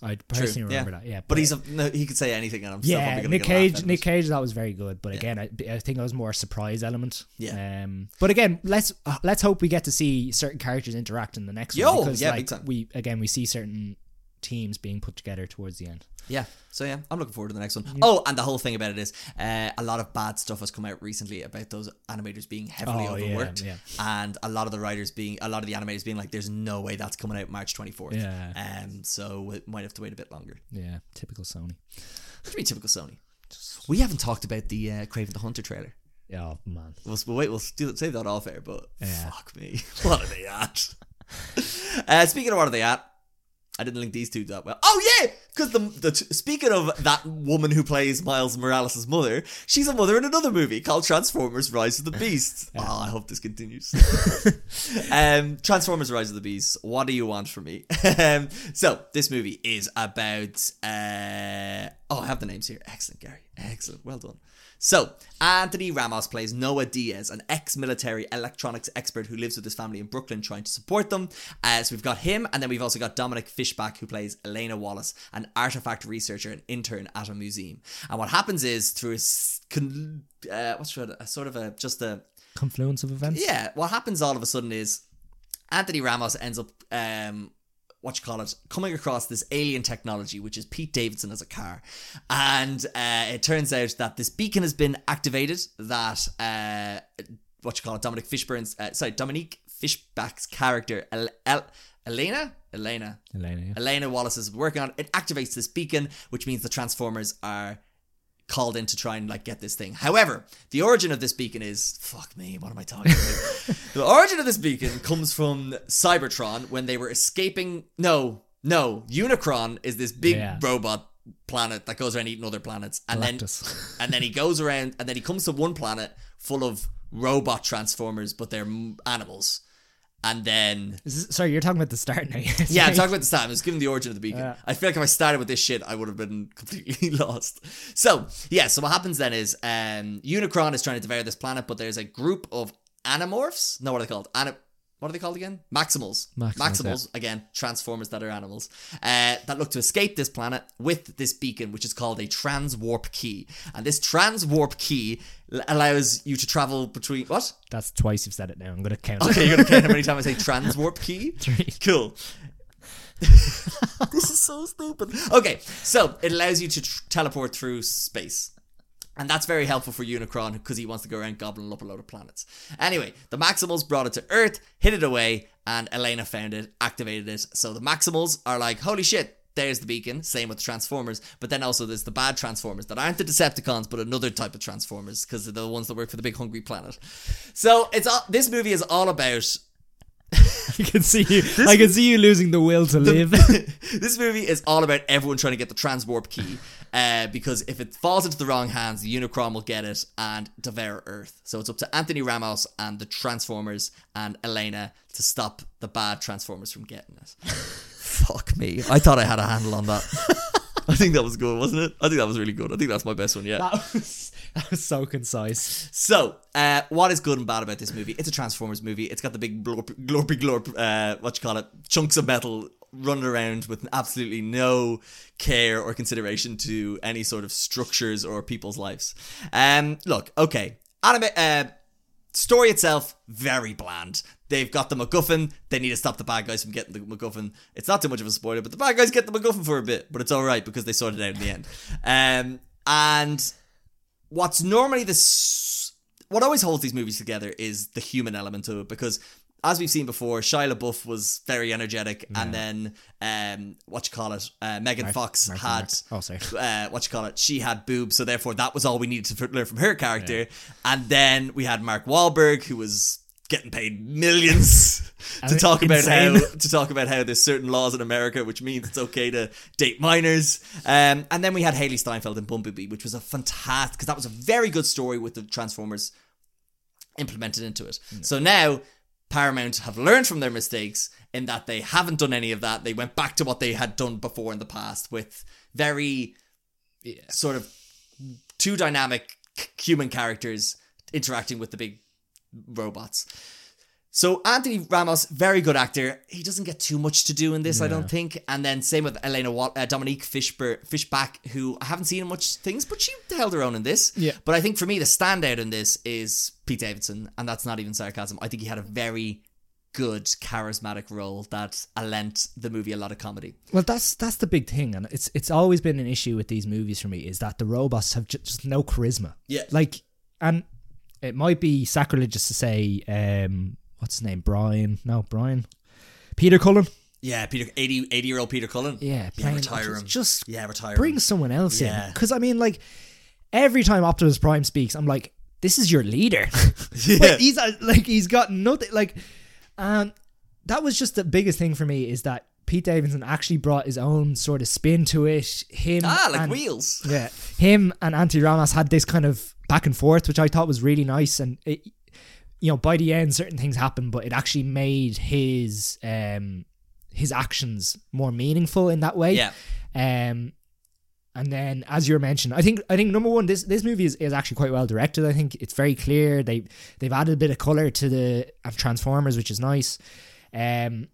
Speaker 2: I personally
Speaker 1: yeah.
Speaker 2: remember that. Yeah,
Speaker 1: But he's a, no, he could say anything, and I'm still
Speaker 2: yeah. Nick Cage, Nick. Cage, that was very good. But again, I, I think it was more a surprise element.
Speaker 1: Yeah.
Speaker 2: Um. But again, let's let's hope we get to see certain characters interact in the next
Speaker 1: Yo,
Speaker 2: one because
Speaker 1: yeah,
Speaker 2: like we again we see certain teams being put together towards the end.
Speaker 1: Yeah. So yeah, I'm looking forward to the next one. Oh, and the whole thing about it is, uh, a lot of bad stuff has come out recently about those animators being heavily
Speaker 2: Oh,
Speaker 1: overworked,
Speaker 2: yeah.
Speaker 1: and a lot of the writers being, a lot of the animators being like, "There's no way that's coming out March 24th."
Speaker 2: Yeah.
Speaker 1: Um. So we might have to wait a bit longer.
Speaker 2: Yeah, typical Sony.
Speaker 1: Would typical Sony. We haven't talked about the uh, Kraven the Hunter trailer.
Speaker 2: Oh man.
Speaker 1: We'll, we'll wait. We'll do, save that off air. But
Speaker 2: Yeah.
Speaker 1: fuck me, what are they at? uh, speaking of what are they at? I didn't link these two that well. Oh yeah, because the the speaking of that woman who plays Miles Morales' mother, she's a mother in another movie called Transformers: Rise of the Beast. Oh, I hope this continues. um, Transformers: Rise of the Beast. What do you want from me? um, so this movie is about. Uh, oh, I have the names here. Excellent, Gary. Excellent. Well done. So, Anthony Ramos plays Noah Diaz, an ex military electronics expert who lives with his family in Brooklyn trying to support them. Uh, so, we've got him, and then we've also got Dominique Fishback, who plays Elena Wallace, an artifact researcher and intern at a museum. And what happens is, through a, uh, what's it, a sort of a just a
Speaker 2: Confluence of events.
Speaker 1: yeah, what happens all of a sudden is Anthony Ramos ends up um what you call it coming across this alien technology which is Pete Davidson as a car and uh, it turns out that this beacon has been activated that uh what you call it Dominic Fishburne's uh, sorry Dominique Fishback's character El- El- Elena Elena
Speaker 2: Elena. Yeah.
Speaker 1: Elena Wallace is working on it. It activates this beacon, which means the Transformers are called in to try and like get this thing. However, the origin of this beacon is fuck me. What am I talking about? the origin of this beacon comes from Cybertron when they were escaping. No, no, Unicron is this big
Speaker 2: Yeah.
Speaker 1: robot planet that goes around eating other planets, and
Speaker 2: Galactus.
Speaker 1: then and then he goes around, and then he comes to one planet full of robot transformers, but they're animals, and then.
Speaker 2: Is sorry, you're talking about the start now.
Speaker 1: Yeah, I'm talking about the start. I was giving the origin of the beacon.
Speaker 2: Yeah.
Speaker 1: I feel like if I started with this shit, I would have been completely lost. So, yeah, so what happens then is um, Unicron is trying to devour this planet, but there's a group of animorphs. No, what are they called? Ani- what are they called again? Maximals.
Speaker 2: Maximals,
Speaker 1: again, transformers that are animals, uh, that look to escape this planet with this beacon, which is called a transwarp key. And this transwarp key allows you to travel between. What?
Speaker 2: That's twice you've said it now. I'm to count.
Speaker 1: Okay, you're gonna count how many times I say transwarp key?
Speaker 2: Three.
Speaker 1: Cool. this is so stupid. Okay, so it allows you to tr- teleport through space. And that's very helpful for Unicron because he wants to go around gobbling up a load of planets. Anyway, the Maximals brought it to Earth, hid it away, and Elena found it, activated it. So the Maximals are like, holy shit, there's the beacon. Same with the Transformers. But then also there's the bad Transformers that aren't the Decepticons, but another type of Transformers because they're the ones that work for the big hungry planet. So it's all, this movie is all about
Speaker 2: I can see you. I can see you losing the will to live.
Speaker 1: this movie is all about everyone trying to get the transwarp key. Uh, because if it falls into the wrong hands, the Unicron will get it and devour Earth. So it's up to Anthony Ramos and the Transformers and Elena to stop the bad Transformers from getting it. Fuck me. I thought I had a handle on that. I think that was good, wasn't it? I think that was really good. I think that's my best one yet.
Speaker 2: that was that was so concise.
Speaker 1: So, uh, what is good and bad about this movie? It's a Transformers movie. It's got the big glorp, glorpy glorp, uh, what you call it, chunks of metal running around with absolutely no care or consideration to any sort of structures or people's lives. Um, look, okay, anime, uh, story itself very bland. They've got the MacGuffin. They need to stop the bad guys from getting the MacGuffin. It's not too much of a spoiler, but the bad guys get the MacGuffin for a bit, but it's all right because they sort it out in the end. Um, and what's normally this what always holds these movies together is the human element to it because as we've seen before, Shia LaBeouf was very energetic, and then um, what you call it, uh, Megan Fox
Speaker 2: Marky
Speaker 1: had
Speaker 2: Mark. Oh, sorry.
Speaker 1: uh, what you call it, she had boobs, so therefore that was all we needed to learn from her character. And then we had Mark Wahlberg, who was getting paid millions to talk about how to talk about how there's certain laws in America which means it's okay to date minors. Um, and then we had Hailee Steinfeld in Bumblebee, which was a fantastic because that was a very good story with the Transformers implemented into it. So now Paramount have learned from their mistakes in that they haven't done any of that. They went back to what they had done before in the past with very sort of two dynamic human characters interacting with the big robots. So Anthony Ramos, very good actor. He doesn't get too much to do in this, I don't think. And then same with Elena Wa- uh, Dominique Fishber- Fishback, who I haven't seen in much things, but she held her own in this.
Speaker 2: Yeah.
Speaker 1: But I think for me, the standout in this is Pete Davidson, and that's not even sarcasm. I think he had a very good, charismatic role that lent the movie a lot of comedy.
Speaker 2: Well, that's that's the big thing, and it's it's always been an issue with these movies for me is that the robots have ju- just no charisma.
Speaker 1: Yeah.
Speaker 2: like, and it might be sacrilegious to say, um, what's his name, Brian? No, Brian, Peter Cullen.
Speaker 1: Yeah, Peter, 80, 80 year old Peter Cullen.
Speaker 2: Yeah,
Speaker 1: yeah, retire
Speaker 2: just-
Speaker 1: him.
Speaker 2: just
Speaker 1: yeah, retire
Speaker 2: Bring
Speaker 1: him.
Speaker 2: someone else
Speaker 1: Yeah.
Speaker 2: in, because I mean, like, every time Optimus Prime speaks, I'm like, this is your leader.
Speaker 1: Yeah.
Speaker 2: He's uh, like, he's got nothing. Like, and that was just the biggest thing for me is that Pete Davidson actually brought his own sort of spin to it. Him,
Speaker 1: Ah, like
Speaker 2: and-
Speaker 1: wheels.
Speaker 2: Yeah, him and Anthony Ramos had this kind of back and forth, which I thought was really nice. And it, you know, by the end, certain things happened, but it actually made his um his actions more meaningful in that way.
Speaker 1: Yeah.
Speaker 2: Um, and then as you were mentioned, I think I think number one, this this movie is, is actually quite well directed. I think it's very clear. They they've added a bit of color to the uh, Transformers, which is nice. Um,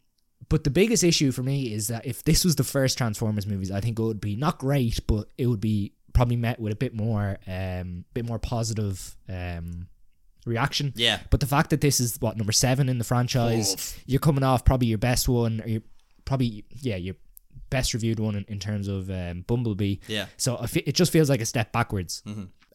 Speaker 2: but the biggest issue for me is that if this was the first Transformers movies, I think it would be not great, but it would be probably met with a bit more um bit more positive um reaction.
Speaker 1: Yeah.
Speaker 2: But the fact that this is what number seven in the franchise,
Speaker 1: Oof.
Speaker 2: you're coming off probably your best one, or you're probably yeah your best reviewed one in, in terms of um, Bumblebee.
Speaker 1: Yeah.
Speaker 2: So it just feels like a step backwards.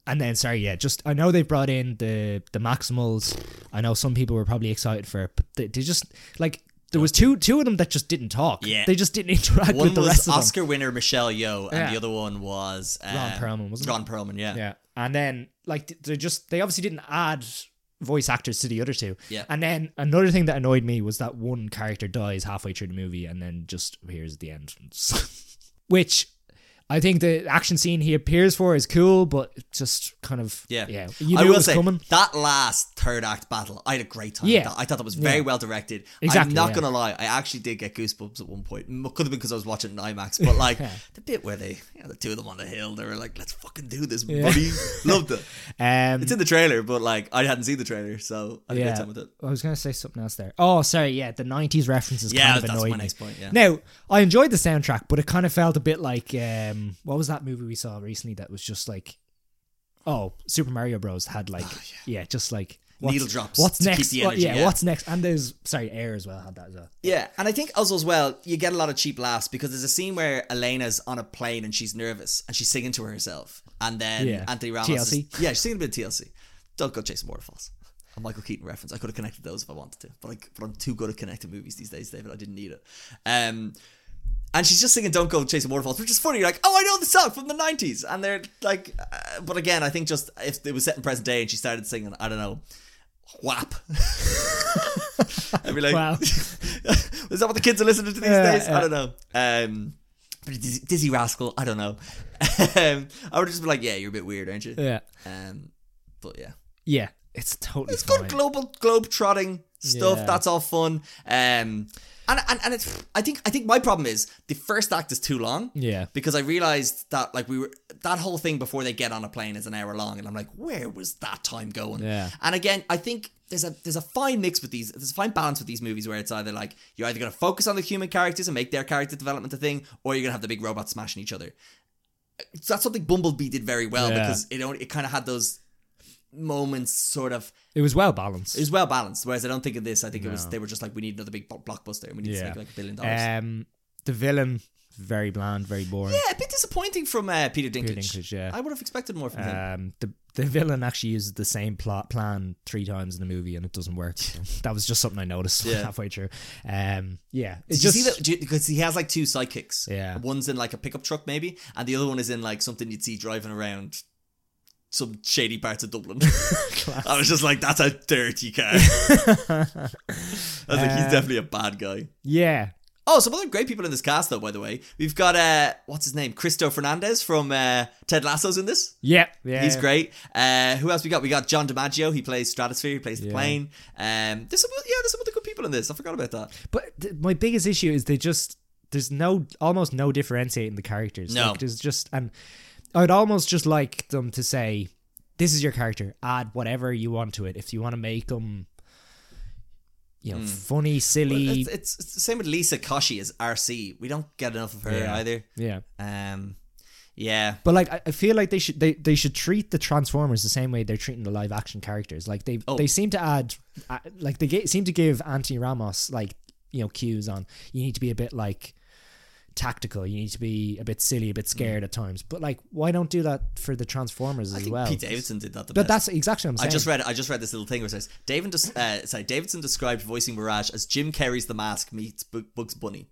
Speaker 2: And then sorry, yeah, just I know they've brought in the the Maximals. I know some people were probably excited for it, but they, they just like there was two two of them that just didn't talk.
Speaker 1: Yeah.
Speaker 2: they just didn't interact
Speaker 1: One
Speaker 2: with the rest of them.
Speaker 1: Oscar winner Michelle Yeoh, and
Speaker 2: Yeah.
Speaker 1: the other one was um,
Speaker 2: Ron Perlman, wasn't it?
Speaker 1: Perlman, yeah.
Speaker 2: Yeah, and then like they just they obviously didn't add voice actors to the other two.
Speaker 1: Yeah.
Speaker 2: and then another thing that annoyed me was that one character dies halfway through the movie and then just appears at the end, which. I think the action scene he appears for is cool, but just kind of
Speaker 1: Yeah,
Speaker 2: yeah. You
Speaker 1: I will say
Speaker 2: coming.
Speaker 1: that last third act battle, I had a great time.
Speaker 2: Yeah.
Speaker 1: I thought that was very
Speaker 2: Yeah.
Speaker 1: well directed.
Speaker 2: Exactly,
Speaker 1: I'm not
Speaker 2: yeah.
Speaker 1: gonna lie, I actually did get goosebumps at one point. Could have been because I was watching IMAX, but like the bit where they, you know, the two of them on the hill, they were like, "Let's fucking do this, buddy." Loved it.
Speaker 2: Um,
Speaker 1: It's in the trailer, but like I hadn't seen the trailer, so I had a
Speaker 2: yeah,
Speaker 1: great time with it.
Speaker 2: I was gonna say something else there. Oh, sorry, yeah, the '90s references
Speaker 1: Yeah,
Speaker 2: kind of
Speaker 1: that's
Speaker 2: annoyed
Speaker 1: my
Speaker 2: me.
Speaker 1: next point, yeah.
Speaker 2: Now, I enjoyed the soundtrack, but it kind of felt a bit like um, what was that movie we saw recently that was just like, oh, Super Mario Bros. had like, yeah. just like
Speaker 1: Needle drops
Speaker 2: What's next?
Speaker 1: the
Speaker 2: What- yeah,
Speaker 1: yeah.
Speaker 2: what's next? And there's sorry, Air as well had that as well.
Speaker 1: Yeah, and I think also as well, you get a lot of cheap laughs because there's a scene where Elena's on a plane and she's nervous and she's singing to herself, and then
Speaker 2: Yeah.
Speaker 1: Anthony Ramos,
Speaker 2: TLC.
Speaker 1: Is, yeah, she's singing a bit of TLC. Don't go chasing waterfalls. A Michael Keaton reference. I could have connected those if I wanted to, but I, but I'm too good at connecting movies these days, David. I didn't need it. Um, and she's just singing "Don't Go Chasing Waterfalls," which is funny. You're like, oh, I know the song from the '90s, and they're like, uh, but again, I think just if it was set in present day and she started singing, I don't know, WAP. I'd be like,
Speaker 2: Wow.
Speaker 1: is that what the kids are listening to these
Speaker 2: Yeah,
Speaker 1: days? I don't know. Um, but Dizzy, Dizzee Rascal, I don't know. um, I would just be like, yeah, you're a bit weird, aren't you?
Speaker 2: Yeah,
Speaker 1: Um, but yeah,
Speaker 2: yeah, it's totally
Speaker 1: it's
Speaker 2: fine.
Speaker 1: good global globe trotting stuff.
Speaker 2: Yeah.
Speaker 1: That's all fun. Um, and, and and it's I think I think my problem is the first act is too long.
Speaker 2: Yeah.
Speaker 1: Because I realized that like we were that whole thing before they get on a plane is an hour long, and I'm like, where was that time going?
Speaker 2: Yeah.
Speaker 1: And again, I think there's a there's a fine mix with these. There's a fine balance with these movies where it's either like you're either going to focus on the human characters and make their character development a thing, or you're going to have the big robots smashing each other. So that's something Bumblebee did very well
Speaker 2: Yeah.
Speaker 1: because it only, it kind of had those moments sort of
Speaker 2: It was well balanced.
Speaker 1: it was well balanced. Whereas I don't think of this, I think it was they were just like we need another big blockbuster and we need to make like a billion dollars.
Speaker 2: Um, the villain very bland, very boring.
Speaker 1: yeah, a bit disappointing from uh, Peter Dinklage.
Speaker 2: Dinklage, yeah.
Speaker 1: I would have expected more from him.
Speaker 2: Um, the the villain actually uses the same plot plan three times in the movie and it doesn't work. That was just something I noticed
Speaker 1: Yeah.
Speaker 2: halfway through. Um, yeah, it
Speaker 1: Did
Speaker 2: just
Speaker 1: you see that? Because he has like two sidekicks.
Speaker 2: Yeah.
Speaker 1: One's in like a pickup truck maybe, and the other one is in like something you'd see driving around some shady parts of Dublin. I was just like, that's a dirty car. I was like, he's
Speaker 2: Uh,
Speaker 1: definitely a bad guy.
Speaker 2: yeah,
Speaker 1: Oh, some other great people in this cast, though. By the way, we've got uh, what's his name, Cristo Fernandez from uh, Ted Lasso's in this.
Speaker 2: yeah, yeah.
Speaker 1: He's great. Uh, who else we got? We got John DiMaggio. He plays Stratosphere. He plays the
Speaker 2: Yeah.
Speaker 1: plane. Um, there's some, yeah, there's some other good people in this. I forgot about that.
Speaker 2: But th- my biggest issue is they just there's no almost no differentiating the characters.
Speaker 1: No.
Speaker 2: like, there's just and I'd almost just like them to say, "This is your character. Add whatever you want to it. If you want to make them." You know, funny, silly.
Speaker 1: It's, it's, it's the same with Liza Koshy as Arcee. We don't get enough of her
Speaker 2: Yeah.
Speaker 1: either.
Speaker 2: yeah,
Speaker 1: Um, yeah,
Speaker 2: But like, I, feel like they should they, they should treat the Transformers the same way they're treating the live action characters. Like they
Speaker 1: Oh.
Speaker 2: they seem to add, like they get, seem to give Anthony Ramos like you know cues on you need to be a bit like tactical. You need to be a bit silly, a bit scared at times. But like, why don't do that for the Transformers
Speaker 1: I
Speaker 2: as
Speaker 1: think
Speaker 2: well?
Speaker 1: Pete Davidson did that the
Speaker 2: But
Speaker 1: best.
Speaker 2: that's exactly what I'm
Speaker 1: I just read. I just read this little thing where it says David. Uh, sorry, Davidson described voicing Mirage as Jim Carrey's The Mask meets Bugs Bunny.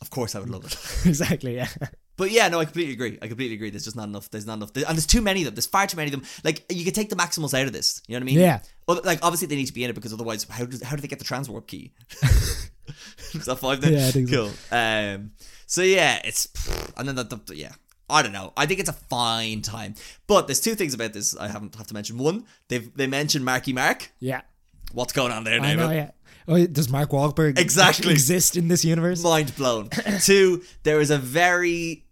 Speaker 1: Of course, I would love it.
Speaker 2: exactly. Yeah.
Speaker 1: But yeah, no, I completely agree. I completely agree. There's just not enough. There's not enough. and there's too many of them. There's far too many of them. Like you could take the Maximals out of this. You know what I mean?
Speaker 2: Yeah.
Speaker 1: Like obviously they need to be in it because otherwise, how do how do they get the transwarp key? Is that five then?
Speaker 2: Yeah, I think so.
Speaker 1: cool. Um. So yeah, it's and then the, the yeah. I don't know. I think it's a fine time. But there's two things about this I haven't have to mention. One, they've they mentioned Marky Mark.
Speaker 2: Yeah.
Speaker 1: What's going on there,
Speaker 2: I
Speaker 1: David?
Speaker 2: know. Yeah. Oh, does Mark Wahlberg
Speaker 1: Exactly.
Speaker 2: exist in this universe?
Speaker 1: mind blown. Two, there is a very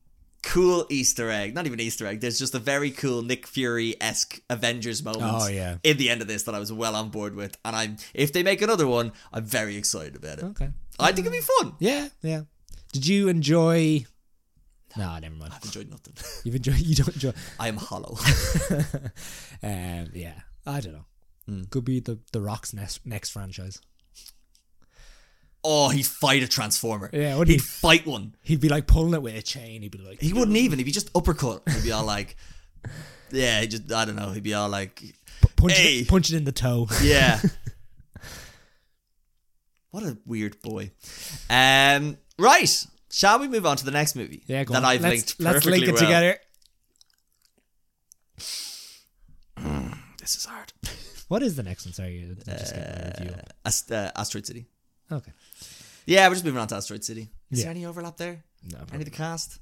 Speaker 1: cool Easter egg. Not even Easter egg. There's just a very cool Nick Fury esque Avengers moment.
Speaker 2: Oh, yeah.
Speaker 1: In the end of this, that I was well on board with, and I'm if they make another one, I'm very excited about it.
Speaker 2: Okay.
Speaker 1: I think it'd be fun.
Speaker 2: Yeah. Yeah. Did you enjoy? No, never mind.
Speaker 1: I've enjoyed nothing.
Speaker 2: You've enjoyed. You don't enjoy.
Speaker 1: I am hollow.
Speaker 2: Um, yeah, I don't know.
Speaker 1: Hmm.
Speaker 2: Could be the the Rock's next next franchise.
Speaker 1: Oh, he'd fight a transformer.
Speaker 2: Yeah, wouldn't he?
Speaker 1: he'd fight one.
Speaker 2: He'd be like pulling it with a chain. He'd be like,
Speaker 1: He wouldn't even. He'd be just uppercut. He'd be all like, yeah. He just I don't know. He'd be all like,
Speaker 2: punch
Speaker 1: Hey.
Speaker 2: it, punch it in the toe.
Speaker 1: yeah. What a weird boy. Um, right. Shall we move on to the next movie?
Speaker 2: Yeah, go
Speaker 1: that
Speaker 2: on.
Speaker 1: I've
Speaker 2: let's,
Speaker 1: linked
Speaker 2: let's link it
Speaker 1: well.
Speaker 2: together.
Speaker 1: This is hard.
Speaker 2: What is the next one? Sorry, I just my review.
Speaker 1: Ast- uh, Asteroid City.
Speaker 2: Okay.
Speaker 1: Yeah, we're just moving on to Asteroid City. Is
Speaker 2: Yeah.
Speaker 1: there any overlap there?
Speaker 2: No,
Speaker 1: Any of the cast?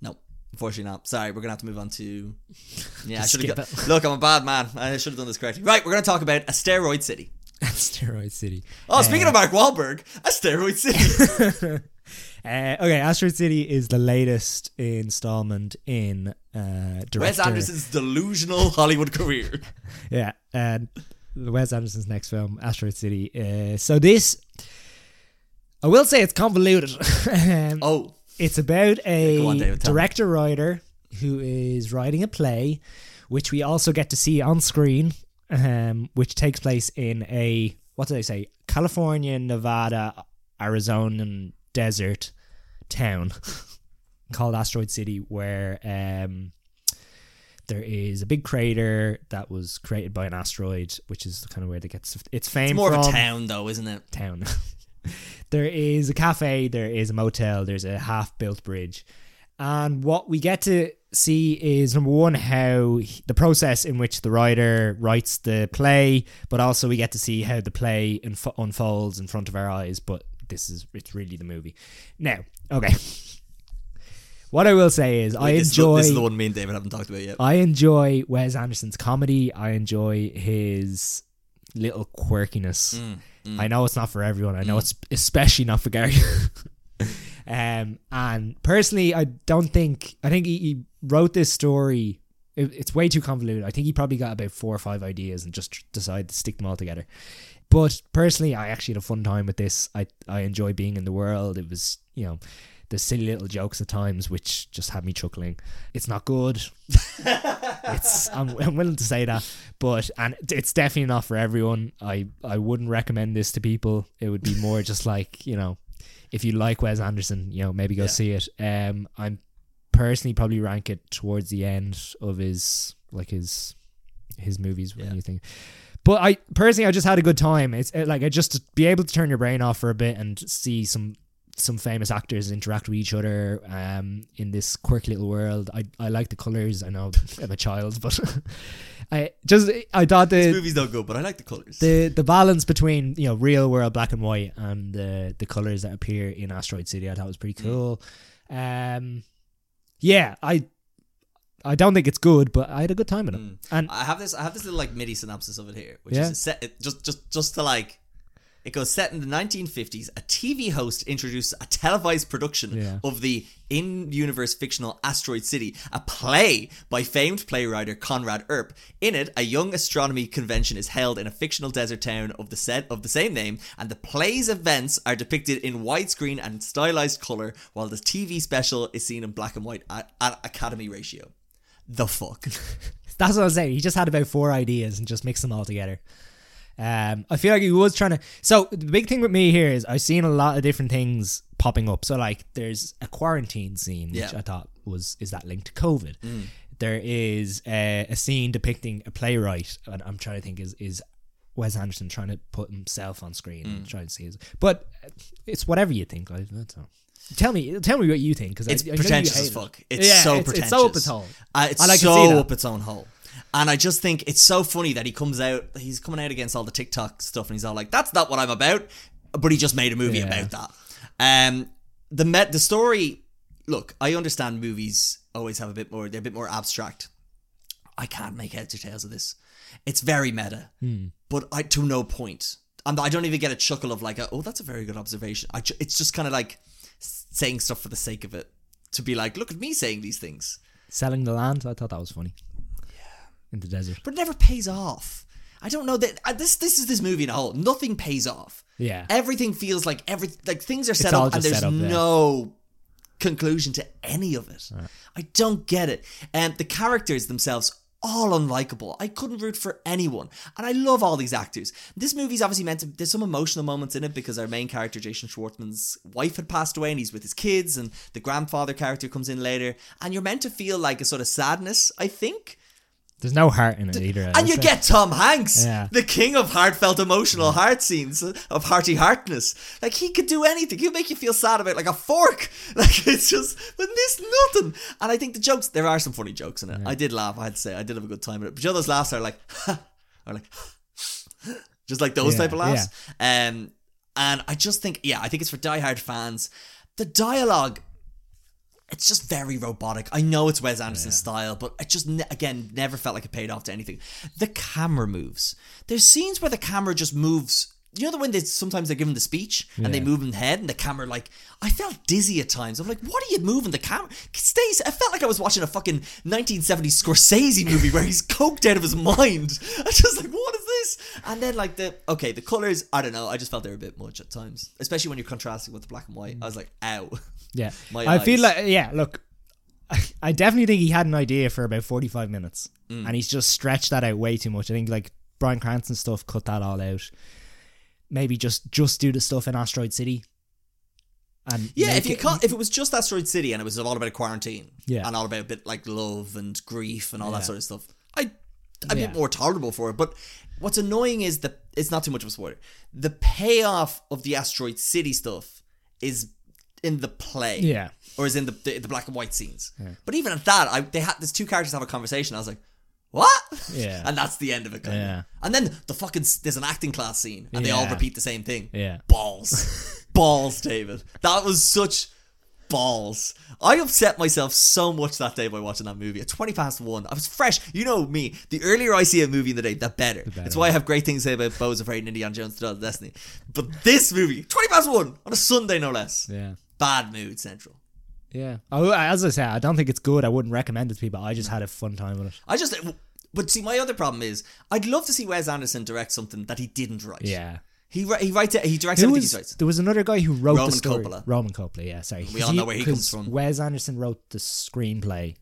Speaker 1: No, unfortunately not. Sorry, we're gonna have to move on to. Yeah, I
Speaker 2: Just
Speaker 1: should have. Look, I'm a bad man. I should have done this correctly. Right, we're gonna talk about Asteroid City.
Speaker 2: Steroid City.
Speaker 1: Oh, speaking of Mark Wahlberg, Asteroid City.
Speaker 2: Uh, okay, Asteroid City is the latest installment in uh, director.
Speaker 1: Wes Anderson's delusional Hollywood career.
Speaker 2: Yeah, and Wes Anderson's next film, Asteroid City. Uh, so this, I will say, it's convoluted. um,
Speaker 1: Oh,
Speaker 2: It's about a
Speaker 1: on, David,
Speaker 2: director writer who is writing a play, which we also get to see on screen, um, which takes place in a what do they say? California, Nevada, Arizona desert town called Asteroid City, where um, there is a big crater that was created by an asteroid, which is kind of where they get its its fame
Speaker 1: it's more
Speaker 2: from
Speaker 1: of a town, though, isn't it?
Speaker 2: town. there is a cafe, there is a motel, there's a half built bridge. And what we get to see is number one, how he- the process in which the writer writes the play, but also we get to see how the play unf- unfolds in front of our eyes. But this is, it's really the movie. Now, okay. What I will say is, I
Speaker 1: Wait, the-
Speaker 2: enjoy.
Speaker 1: this is the one me and David haven't talked about yet.
Speaker 2: I enjoy Wes Anderson's comedy. I enjoy his little quirkiness.
Speaker 1: Mm,
Speaker 2: I know it's not for everyone. I know it's especially not for Gary. um, and personally, I don't think. I think he, he wrote this story. It, it's way too convoluted. I think he probably got about four or five ideas and just decided to stick them all together. But personally, I actually had a fun time with this. I I enjoy being in the world. It was you know the silly little jokes at times which just had me chuckling. It's not good. it's I'm, I'm willing to say that, but and it's definitely not for everyone. I I wouldn't recommend this to people. It would be more just like you know, if you like Wes Anderson, you know maybe go
Speaker 1: Yeah.
Speaker 2: see it. Um, I'm personally probably rank it towards the end of his like his his movies when
Speaker 1: Yeah.
Speaker 2: you think. But I personally, I just had a good time. It's like I just to be able to turn your brain off for a bit and see some some famous actors interact with each other um, in this quirky little world. I I like the colors. I know I'm a child, but I just I thought
Speaker 1: this
Speaker 2: the
Speaker 1: movie's no good, but I like the colors.
Speaker 2: the the balance between you know real world black and white and the the colors that appear in Asteroid City I thought was pretty cool. Um, yeah, I I don't think it's good, but I had a good time in it.
Speaker 1: Mm.
Speaker 2: And
Speaker 1: I have this. I have this little like MIDI synopsis of it here, which
Speaker 2: Yeah.
Speaker 1: is set just just just to like. It goes set in the 1950s. A TV host introduces a televised production
Speaker 2: Yeah.
Speaker 1: of the in-universe fictional Asteroid City, a play by famed playwright Conrad Earp. In it, a young astronomy convention is held in a fictional desert town of the set of the same name, and the play's events are depicted in widescreen and stylized color, while the TV special is seen in black and white at, at Academy ratio. The fuck.
Speaker 2: That's what I was saying. He just had about four ideas and just mixed them all together. Um, I feel like he was trying to. So the big thing with me here is I've seen a lot of different things popping up. So like, there's a quarantine scene, which
Speaker 1: Yeah. Mm.
Speaker 2: I thought was is that linked to COVID. There is a, a scene depicting a playwright, and I'm trying to think is is Wes Anderson trying to put himself on screen
Speaker 1: Mm.
Speaker 2: and trying to see his. But it's whatever you think. I don't know. Tell me, tell me what you think because
Speaker 1: It's pretentious as fuck. It's
Speaker 2: yeah,
Speaker 1: so
Speaker 2: it's,
Speaker 1: pretentious.
Speaker 2: It's so up its hole.
Speaker 1: Uh, it's
Speaker 2: I like to
Speaker 1: so up its own hole. And I just think it's so funny that he comes out, he's coming out against all the TikTok stuff, and he's all like, "That's not what I'm about," but he just made a movie
Speaker 2: Yeah.
Speaker 1: about that. Um, the met the story. Look, I understand movies always have a bit more. They're a bit more abstract. I can't make heads or tails of this. It's very meta,
Speaker 2: Hmm.
Speaker 1: but I to no point. And I don't even get a chuckle of like, a, "Oh, that's a very good observation." I it's just kind of like saying stuff for the sake of it to be like, "Look at me saying these things."
Speaker 2: Selling the land, I thought that was funny. In the desert.
Speaker 1: but it never pays off. I don't know that uh, this this is this movie in a whole. Nothing pays off.
Speaker 2: Yeah.
Speaker 1: Everything feels like every like things are set up and there's
Speaker 2: up, yeah.
Speaker 1: no conclusion to any of it. I don't get it. And the characters themselves all unlikable. I couldn't root for anyone. And I love all these actors. This movie's obviously meant to there's some emotional moments in it because our main character Jason Schwartzman's wife had passed away and he's with his kids and the grandfather character comes in later and you're meant to feel like a sort of sadness, I think
Speaker 2: There's no heart in it either.
Speaker 1: And you
Speaker 2: It's
Speaker 1: get Tom Hanks,
Speaker 2: Yeah.
Speaker 1: the king of heartfelt emotional heart scenes, of hearty heartness. Like he could do anything. He'll make you feel sad about like a fork. Like it's just but this nothing. And I think the jokes there are some funny jokes in it. I did laugh, I had to say. I did have a good time with it. But you know those laughs are like are like just like those
Speaker 2: Yeah,
Speaker 1: type of laughs. Um and I just think yeah, I think it's for diehard fans. The dialogue it's just very robotic. I know it's Wes Anderson's style, but it just ne- again never felt like it paid off to anything. The camera moves. There's scenes where the camera just moves. You know the when they sometimes they're given the speech and they move in the head and the camera like I felt dizzy at times. I'm like, what are you moving the camera? Stays. I felt like I was watching a fucking 1970s Scorsese movie where he's coked out of his mind. I just like, what is this? And then like the okay, the colors. I don't know. I just felt they were a bit much at times, especially when you're contrasting with the black and white. I was like, ow.
Speaker 2: Yeah.
Speaker 1: My
Speaker 2: I feel like yeah, look. I definitely think he had an idea for about 45 minutes
Speaker 1: Mm.
Speaker 2: and he's just stretched that out way too much. I think like Bryan Cranston stuff cut that all out. Maybe just just do the stuff in Asteroid City. And
Speaker 1: Yeah, if you
Speaker 2: it-
Speaker 1: can't, if it was just Asteroid City and it was all about quarantine,
Speaker 2: Yeah.
Speaker 1: and all about a bit like love and grief and all that sort of stuff, I a
Speaker 2: Yeah.
Speaker 1: be more tolerable for it. But what's annoying is that it's not too much of a spoiler. The payoff of the Asteroid City stuff is in the play,
Speaker 2: Yeah.
Speaker 1: or is in the the, the black and white scenes. But even at that, I they had there's two characters have a conversation. I was like. What?
Speaker 2: Yeah.
Speaker 1: and that's the end of it. Kind
Speaker 2: Yeah.
Speaker 1: Of. And then the fucking there's an acting class scene, and they all repeat the same thing
Speaker 2: Yeah.
Speaker 1: balls. balls, David. That was such balls. I upset myself so much that day by watching that movie. At 20 past one, I was fresh. You know me. The earlier I see a movie in the day, the better. That's why I have great things to say about Beau's Afraid and Indiana Jones the of Destiny. But this movie, 20 past one, on a Sunday no less.
Speaker 2: Yeah.
Speaker 1: Bad mood central.
Speaker 2: Yeah. Oh, as I say, I don't think it's good. I wouldn't recommend it to people. I just had a fun time with it.
Speaker 1: I just. But see, my other problem is, I'd love to see Wes Anderson direct something that he didn't write.
Speaker 2: Yeah.
Speaker 1: He, ri- he writes it, he directs
Speaker 2: Who
Speaker 1: everything
Speaker 2: was,
Speaker 1: he writes.
Speaker 2: there was another guy who wrote
Speaker 1: Roman
Speaker 2: the story.
Speaker 1: Coppola.
Speaker 2: Roman Coppola, yeah, sorry.
Speaker 1: We all know where he comes
Speaker 2: 'cause
Speaker 1: from.
Speaker 2: Wes Anderson wrote the screenplay,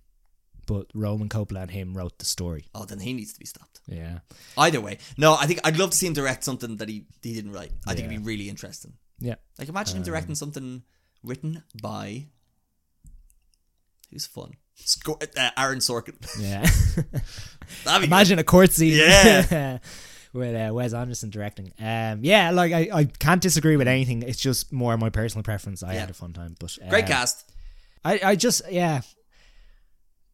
Speaker 2: but Roman Coppola and him wrote the story.
Speaker 1: Oh, then he needs to be stopped.
Speaker 2: Yeah.
Speaker 1: Either way, no, I think I'd love to see him direct something that he, he didn't write. I think it'd be really interesting.
Speaker 2: Yeah.
Speaker 1: Like imagine him directing something written by who's fun, Sco- uh, Aaron Sorkin.
Speaker 2: Yeah.
Speaker 1: That'd
Speaker 2: Imagine a court scene.
Speaker 1: Yeah.
Speaker 2: with uh, Wes Anderson directing. Um, yeah, like I, I can't disagree with anything. It's just more my personal preference. I
Speaker 1: Yeah.
Speaker 2: had a fun time, but
Speaker 1: great
Speaker 2: um,
Speaker 1: cast.
Speaker 2: I, I just yeah,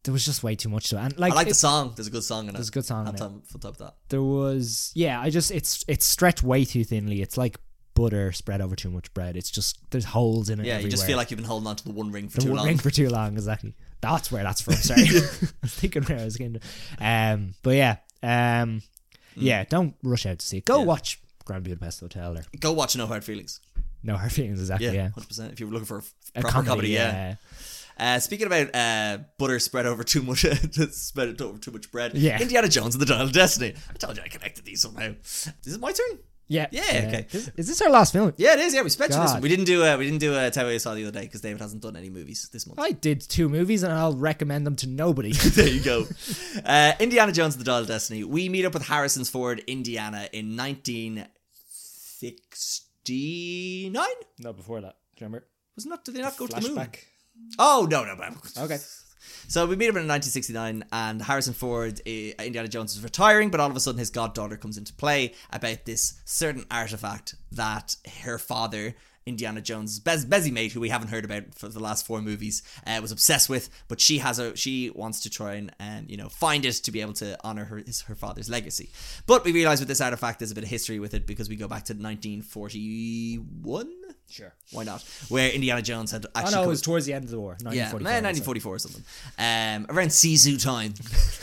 Speaker 2: there was just way too much to it. And like,
Speaker 1: I like the song. There's a good song in it.
Speaker 2: There's a good song in
Speaker 1: On
Speaker 2: it.
Speaker 1: top, on top of that.
Speaker 2: there was yeah. I just it's it's stretched way too thinly. It's like butter spread over too much bread. It's just there's holes in it.
Speaker 1: Yeah, you just
Speaker 2: everywhere.
Speaker 1: feel like you've been holding on to the one ring for
Speaker 2: the
Speaker 1: too
Speaker 2: one
Speaker 1: long.
Speaker 2: ring for too long. Exactly. That's where that's from. Sorry, I was thinking where I was going. To. Um, but yeah, um, yeah. Don't rush out to see it. Go
Speaker 1: Mm. Yeah.
Speaker 2: watch Grand Budapest Hotel or
Speaker 1: Go watch No Hard Feelings.
Speaker 2: No Hard Feelings. Exactly.
Speaker 1: Yeah,
Speaker 2: Yeah.
Speaker 1: hundred percent. If you were looking for a,
Speaker 2: A
Speaker 1: proper comedy, yeah. Uh, speaking about uh, butter spread over too much, spread over too much bread.
Speaker 2: Yeah.
Speaker 1: Indiana Jones and the Dial of Destiny. I told you I connected these somehow. Is it my turn?
Speaker 2: Yeah.
Speaker 1: Yeah, okay.
Speaker 2: Is, is this our last film?
Speaker 1: Yeah, it is. Yeah, we mentioned this.
Speaker 2: God.
Speaker 1: One. We didn't do. Uh, we didn't do uh, Tell Me Saw the other day because David hasn't done any movies this month.
Speaker 2: I did two movies and I'll recommend them to nobody.
Speaker 1: there you go. Uh, Indiana Jones and the Dial of Destiny. We meet up with Harrison's Ford, Indiana, in 1969.
Speaker 2: no, before that. Do you remember?
Speaker 1: Wasn't that? Did they not go to the moon? Oh no, no, no.
Speaker 2: Okay.
Speaker 1: So we meet him in 1969, and Harrison Ford, uh, Indiana Jones, is retiring, but all of a sudden his goddaughter comes into play about this certain artifact that her father, Indiana Jones' Bez- Bezzy mate, who we haven't heard about for the last four movies, uh, was obsessed with. But she has a she wants to try and um, you know find it to be able to honor her his, her father's legacy. But we realize with this artifact, there's a bit of history with it because we go back to 1941.
Speaker 2: Sure.
Speaker 1: Why not? Where Indiana Jones had
Speaker 2: Oh
Speaker 1: actually
Speaker 2: no, it was towards the end of the war.
Speaker 1: yeah,
Speaker 2: 1944.
Speaker 1: man, 1944 or something. Um, around Sisu time.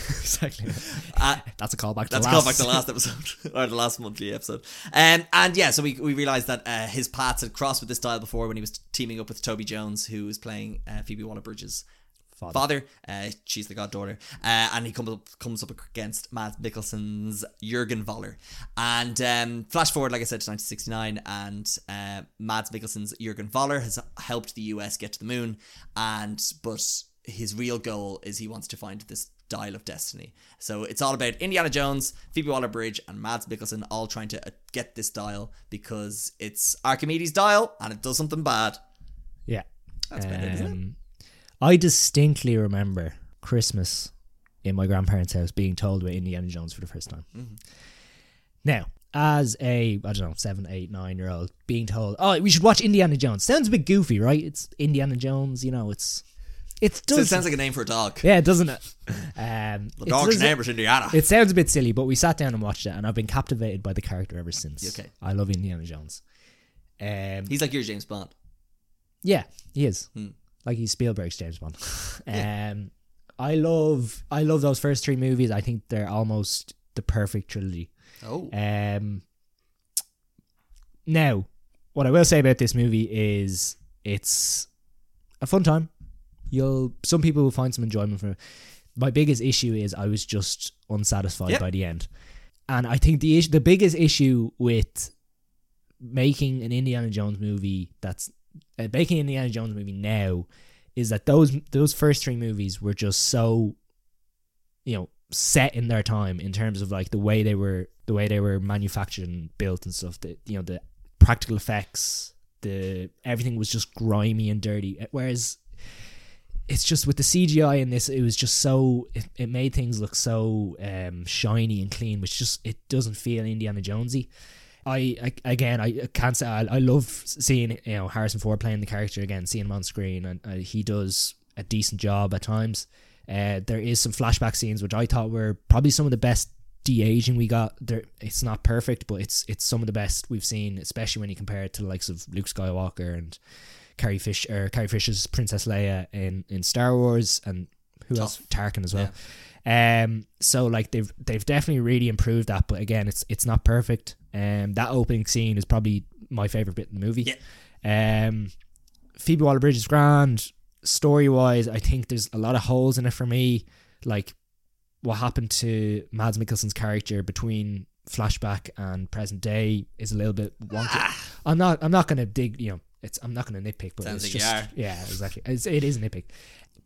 Speaker 2: exactly.
Speaker 1: Uh,
Speaker 2: That's a callback to
Speaker 1: that's
Speaker 2: last.
Speaker 1: back to the last episode or the last monthly episode. Um, and yeah, so we, we realized that uh, his paths had crossed with this style before when he was teaming up with Toby Jones, who was playing uh, Phoebe Waller-Bridge's
Speaker 2: Father.
Speaker 1: father. Uh, she's the goddaughter, uh, and he comes up comes up against Mads Mikkelsen's Jurgen Voller. And um, flash forward, like I said, to 1969, and uh, Mads Mikkelsen's Jurgen Voller has helped the US get to the moon, and but his real goal is he wants to find this dial of destiny. So it's all about Indiana Jones, Phoebe Waller-Bridge, and Mads Mikkelsen all trying to uh, get this dial because it's Archimedes' dial and it does something bad.
Speaker 2: Yeah.
Speaker 1: That's about it, isn't it?
Speaker 2: Um, I distinctly remember Christmas in my grandparents' house being told about Indiana Jones for the first time. Now, as a I don't know seven, eight, nine year old being told, oh, we should watch Indiana Jones. Sounds a bit goofy, right? It's Indiana Jones. You know, it's it
Speaker 1: So it
Speaker 2: does.
Speaker 1: sounds like a name for a dog.
Speaker 2: yeah, doesn't it? Um,
Speaker 1: The dog's
Speaker 2: does-
Speaker 1: name is Indiana.
Speaker 2: It sounds a bit silly, but we sat down and watched it, and I've been captivated by the character ever since.
Speaker 1: Okay.
Speaker 2: I love Indiana Jones. Um,
Speaker 1: He's like your James Bond.
Speaker 2: yeah, he is.
Speaker 1: Hmm.
Speaker 2: Like he's Spielberg's James Bond.
Speaker 1: Yeah.
Speaker 2: um, I love, I love those first three movies. I think they're almost the perfect trilogy.
Speaker 1: Oh.
Speaker 2: Um, now, what I will say about this movie is it's a fun time. You'll some people will find some enjoyment from it. My biggest issue is I was just unsatisfied
Speaker 1: Yep.
Speaker 2: by the end, and I think the issue, the biggest issue with making an Indiana Jones movie that's uh, making Indiana Jones movie now is that those those first three movies were just so you know set in their time in terms of like the way they were the way they were manufactured and built and stuff that you know the practical effects the everything was just grimy and dirty. Whereas it's just with the CGI in this it was just so it, it made things look so um shiny and clean which just it doesn't feel Indiana Jonesy I, I again I can't say I, I love seeing you know Harrison Ford playing the character again seeing him on screen and uh, he does a decent job at times. Uh, there is some flashback scenes which I thought were probably some of the best de-aging we got. There it's not perfect but it's it's some of the best we've seen especially when you compare it to the likes of Luke Skywalker and Carrie Fish or Carrie Fisher's Princess Leia in in Star Wars and who else? Tarkin as well um so like they've they've definitely really improved that but again it's it's not perfect. Um that opening scene is probably my favorite bit in the movie. Um Phoebe Waller-Bridge is grand. Story wise I think there's a lot of holes in it for me. Like what happened to Mads Mikkelsen's character between flashback and present day is a little bit wonky. I'm not I'm not gonna dig you know it's I'm not gonna nitpick but
Speaker 1: Sounds
Speaker 2: it's
Speaker 1: like
Speaker 2: just yeah exactly. It's, it is a nitpick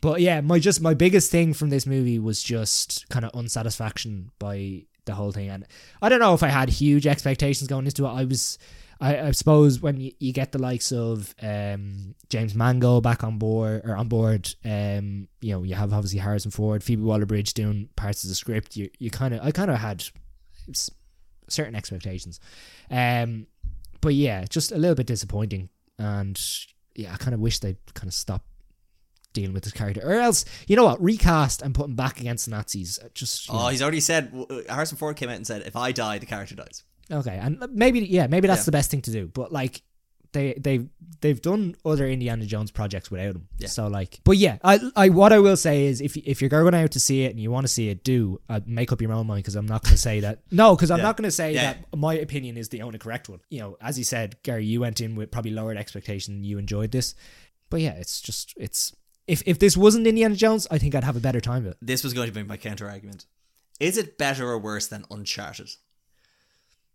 Speaker 2: but yeah my just my biggest thing from this movie was just kind of unsatisfaction by the whole thing and I don't know if I had huge expectations going into it I was I, I suppose when you, you get the likes of um, James Mangold back on board or on board, um, you know, you have obviously Harrison Ford, Phoebe Waller-Bridge doing parts of the script. You you kind of I kind of had certain expectations, um, but yeah, just a little bit disappointing. And yeah, I kind of wish they'd kind of stop dealing with this character, or else you know what, recast and put him back against the Nazis. Uh, Just
Speaker 1: Oh,
Speaker 2: know.
Speaker 1: he's already said. Harrison Ford came out and said, "If I die, the character dies."
Speaker 2: Okay, and maybe yeah, maybe that's
Speaker 1: Yeah.
Speaker 2: the best thing to do. But like they they they've done other Indiana Jones projects without him.
Speaker 1: Yeah.
Speaker 2: So like, but yeah, I I what I will say is if if you're going out to see it and you want to see it, do uh, make up your own mind because I'm not going to say that. No, because I'm
Speaker 1: Yeah.
Speaker 2: not going to say
Speaker 1: Yeah.
Speaker 2: that my opinion is the only correct one. You know, as you said, Gary, you went in with probably lowered expectation. and You enjoyed this, but yeah, it's just it's. If, if this wasn't Indiana Jones, I think I'd have a better time with it.
Speaker 1: This was going to be my counter argument. Is it better or worse than Uncharted?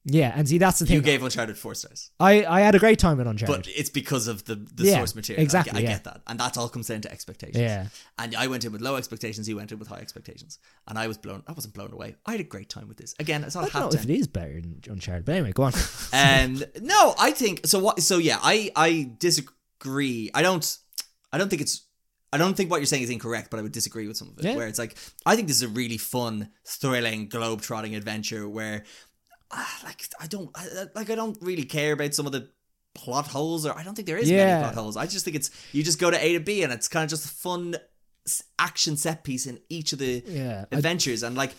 Speaker 2: Yeah, and see that's the thing.
Speaker 1: You gave Uncharted four stars,
Speaker 2: I, I had a great time with Uncharted.
Speaker 1: but it's because of the the
Speaker 2: Yeah,
Speaker 1: source material.
Speaker 2: Exactly,
Speaker 1: I,
Speaker 2: yeah.
Speaker 1: get that, and that all comes down to expectations.
Speaker 2: Yeah.
Speaker 1: And I went in with low expectations. You went in with high expectations, and I was blown. I wasn't blown away. I had a great time with this. Again, it's not
Speaker 2: I don't know if it is better than Uncharted, but anyway, go on.
Speaker 1: Um, no, I think so. What? So yeah, I I disagree. I don't. I don't think it's. I don't think what you're saying is incorrect, but I would disagree with some of it.
Speaker 2: Yeah.
Speaker 1: Where it's like, I think this is a really fun, thrilling, globe-trotting adventure where, ah, like, I don't, I, I- like, I don't really care about some of the plot holes, or I don't think there is
Speaker 2: Yeah.
Speaker 1: many plot holes. I just think it's you just go to A to B, and it's kind of just a fun action set piece in each of the
Speaker 2: Yeah, I-
Speaker 1: adventures, and like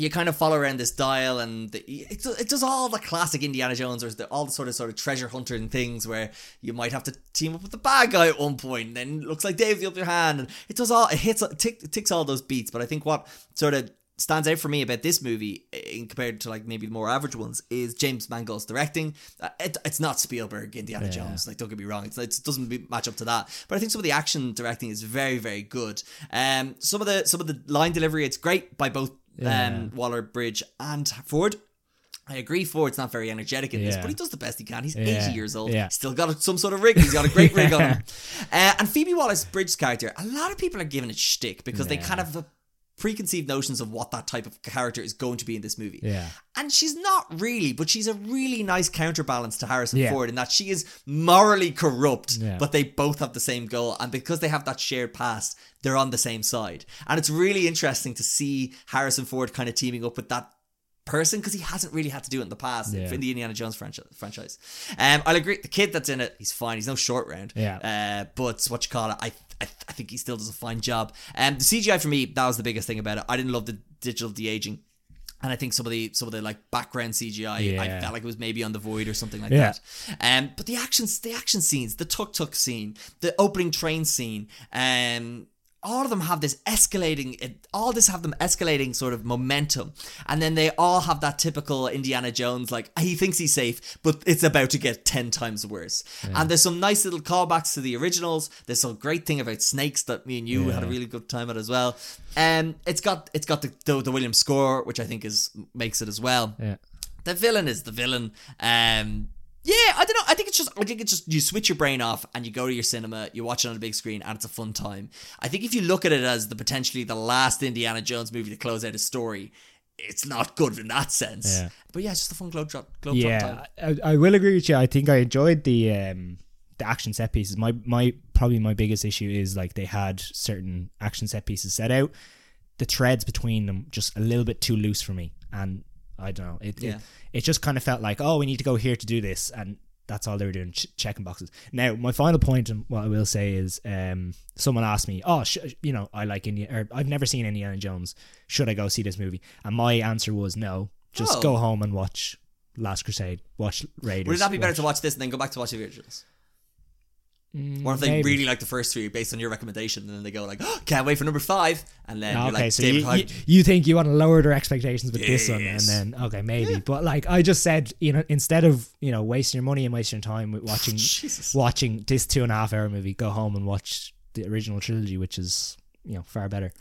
Speaker 1: you kind of follow around this dial and the, it, it does all the classic Indiana Jones or the, all the sort of sort of treasure hunting things where you might have to team up with the bad guy at one point and then it looks like Dave's the upper hand and it does all it hits tick, it ticks all those beats. But I think what sort of stands out for me about this movie in compared to like maybe the more average ones is James Mangold's directing. Uh, it, it's not Spielberg Indiana
Speaker 2: Yeah.
Speaker 1: Jones like don't get me wrong it's, it doesn't be, match up to that. But I think some of the action directing is very very good. Um some of the some of the line delivery it's great by both
Speaker 2: Yeah.
Speaker 1: um, Waller Bridge and Ford. I agree, Ford's not very energetic in this, but he does the best he can. He's
Speaker 2: Yeah.
Speaker 1: 80 years old.
Speaker 2: Yeah.
Speaker 1: Still got some sort of rig. He's got a great rig on him. Uh, and Phoebe Waller-Bridge's character, a lot of people are giving it shtick because they kind of preconceived notions of what that type of character is going to be in this movie.
Speaker 2: Yeah.
Speaker 1: And she's not really, but she's a really nice counterbalance to Harrison
Speaker 2: Yeah.
Speaker 1: Ford in that she is morally corrupt,
Speaker 2: Yeah.
Speaker 1: but they both have the same goal. And because they have that shared past, they're on the same side. And it's really interesting to see Harrison Ford kind of teaming up with that person because he hasn't really had to do it in the past
Speaker 2: Yeah.
Speaker 1: in the Indiana Jones franchise. franchise. Um, I'll agree. The kid that's in it, he's fine. He's no short round.
Speaker 2: Yeah.
Speaker 1: Uh, but what you call it, I, I, I think he still does a fine job. Um, the CGI for me, that was the biggest thing about it. I didn't love the digital de aging. And I think some of the some of the like background CGI, I felt like it was maybe on the void or something like
Speaker 2: Yeah.
Speaker 1: that. Um, but the actions, the action scenes, the tuk tuk scene, the opening train scene, um, all of them have this escalating. It, all this have them escalating sort of momentum, and then they all have that typical Indiana Jones like he thinks he's safe, but it's about to get ten times worse. And there's some nice little callbacks to the originals. There's some great thing about snakes that me and you had a really good time at as well. Um, it's got it's got the the, the Williams score, which I think is makes it as well
Speaker 2: Yeah.
Speaker 1: the villain is the villain. Um, yeah, I don't know. I think it's just I think it's just you switch your brain off and you go to your cinema, you watch it on a big screen, and it's a fun time. I think if you look at it as the potentially the last Indiana Jones movie to close out a story, it's not good in that sense.
Speaker 2: Yeah.
Speaker 1: But yeah, it's just a fun globe drop. Globe
Speaker 2: Yeah, I, I will agree with you. I think I enjoyed the um the action set pieces. My my probably my biggest issue is like they had certain action set pieces set out. The threads between them just a little bit too loose for me, and I don't know. It
Speaker 1: Yeah.
Speaker 2: it, it just kind of felt like oh we need to go here to do this, and that's all they were doing, ch- checking boxes. Now my final point, and what I will say is, um, someone asked me, oh, sh- you know, I like Indiana, or I've never seen Indiana Jones. Should I go see this movie? And my answer was no. Just
Speaker 1: Oh.
Speaker 2: go home and watch Last Crusade. Watch Raiders.
Speaker 1: Would it not be better to watch this and then go back to watch the originals?
Speaker 2: Mm,
Speaker 1: Or if they
Speaker 2: maybe.
Speaker 1: really like the first three based on your recommendation, and then they go like, oh, "Can't wait for number five. and then
Speaker 2: Ah,
Speaker 1: you're
Speaker 2: okay,
Speaker 1: like,
Speaker 2: so
Speaker 1: David
Speaker 2: you, you, you think you want to lower their expectations with this one, and then okay, maybe. But like I just said, you know, instead of you know wasting your money and wasting your time with watching watching this two and a half hour movie, go home and watch the original trilogy, which is you know far better.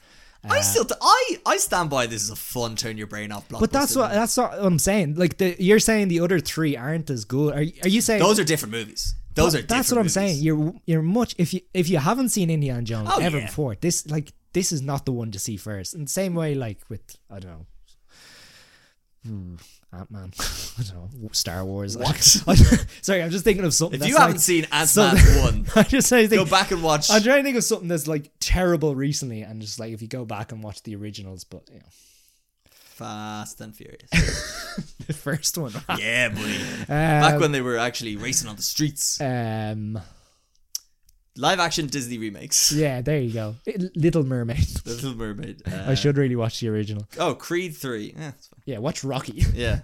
Speaker 1: I still, I, I stand by this is a fun turn your brain off. Block.
Speaker 2: But that's what that's what I'm saying. Like the you're saying the other three aren't as good. Are are you saying
Speaker 1: Those are different movies. Those are.
Speaker 2: That's what I'm
Speaker 1: movies.
Speaker 2: saying. You're you're much if you if you haven't seen Indiana Jones
Speaker 1: Oh,
Speaker 2: ever
Speaker 1: yeah.
Speaker 2: before, this like this is not the one to see first. In the same way, like with I don't know. Hmm, Ant Man, I don't know Star Wars.
Speaker 1: What?
Speaker 2: sorry, I'm just thinking of something.
Speaker 1: If you haven't
Speaker 2: like,
Speaker 1: seen Ant Man one,
Speaker 2: I just say
Speaker 1: go back and watch.
Speaker 2: I'm trying to think of something that's like terrible recently, and just like if you go back and watch the originals, but you know,
Speaker 1: Fast and Furious.
Speaker 2: the first one.
Speaker 1: yeah, buddy.
Speaker 2: Um,
Speaker 1: Back when they were actually racing on the streets.
Speaker 2: um,
Speaker 1: Live action Disney remakes.
Speaker 2: yeah, there you go. Little Mermaid.
Speaker 1: Little Mermaid. Uh,
Speaker 2: I should really watch the original.
Speaker 1: Oh, Creed three. Yeah.
Speaker 2: Yeah, watch Rocky.
Speaker 1: Yeah.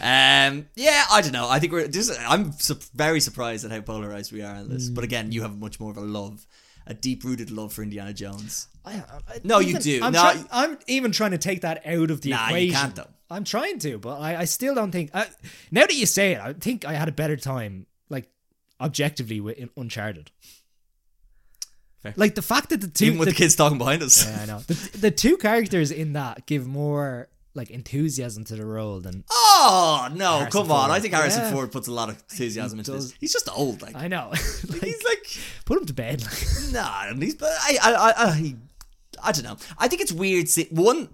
Speaker 1: Um. Yeah. I don't know. I think we're. Just, I'm su- very surprised at how polarized we are on this.
Speaker 2: Mm.
Speaker 1: But again, you have much more of a love, a deep rooted love for Indiana Jones.
Speaker 2: I, I,
Speaker 1: No, you do.
Speaker 2: I'm,
Speaker 1: No,
Speaker 2: try- I'm even trying to take that out of the
Speaker 1: Nah,
Speaker 2: equation.
Speaker 1: you can't though.
Speaker 2: I'm trying to, but I, I still don't think. I, now that you say it, I think I had a better time, like objectively, with in Uncharted.
Speaker 1: Fair.
Speaker 2: Like the fact that the two,
Speaker 1: Even with
Speaker 2: the,
Speaker 1: the kids talking behind us.
Speaker 2: yeah, I know the, the two characters in that give more like enthusiasm to the role than
Speaker 1: Oh no!
Speaker 2: Harrison
Speaker 1: come on! I think Harrison
Speaker 2: Yeah.
Speaker 1: Ford puts a lot of enthusiasm into
Speaker 2: does.
Speaker 1: this. He's just old. Like
Speaker 2: I know. like,
Speaker 1: he's like
Speaker 2: put him to bed.
Speaker 1: nah. He's but I I I I, I don't know. I think it's weird. See, one,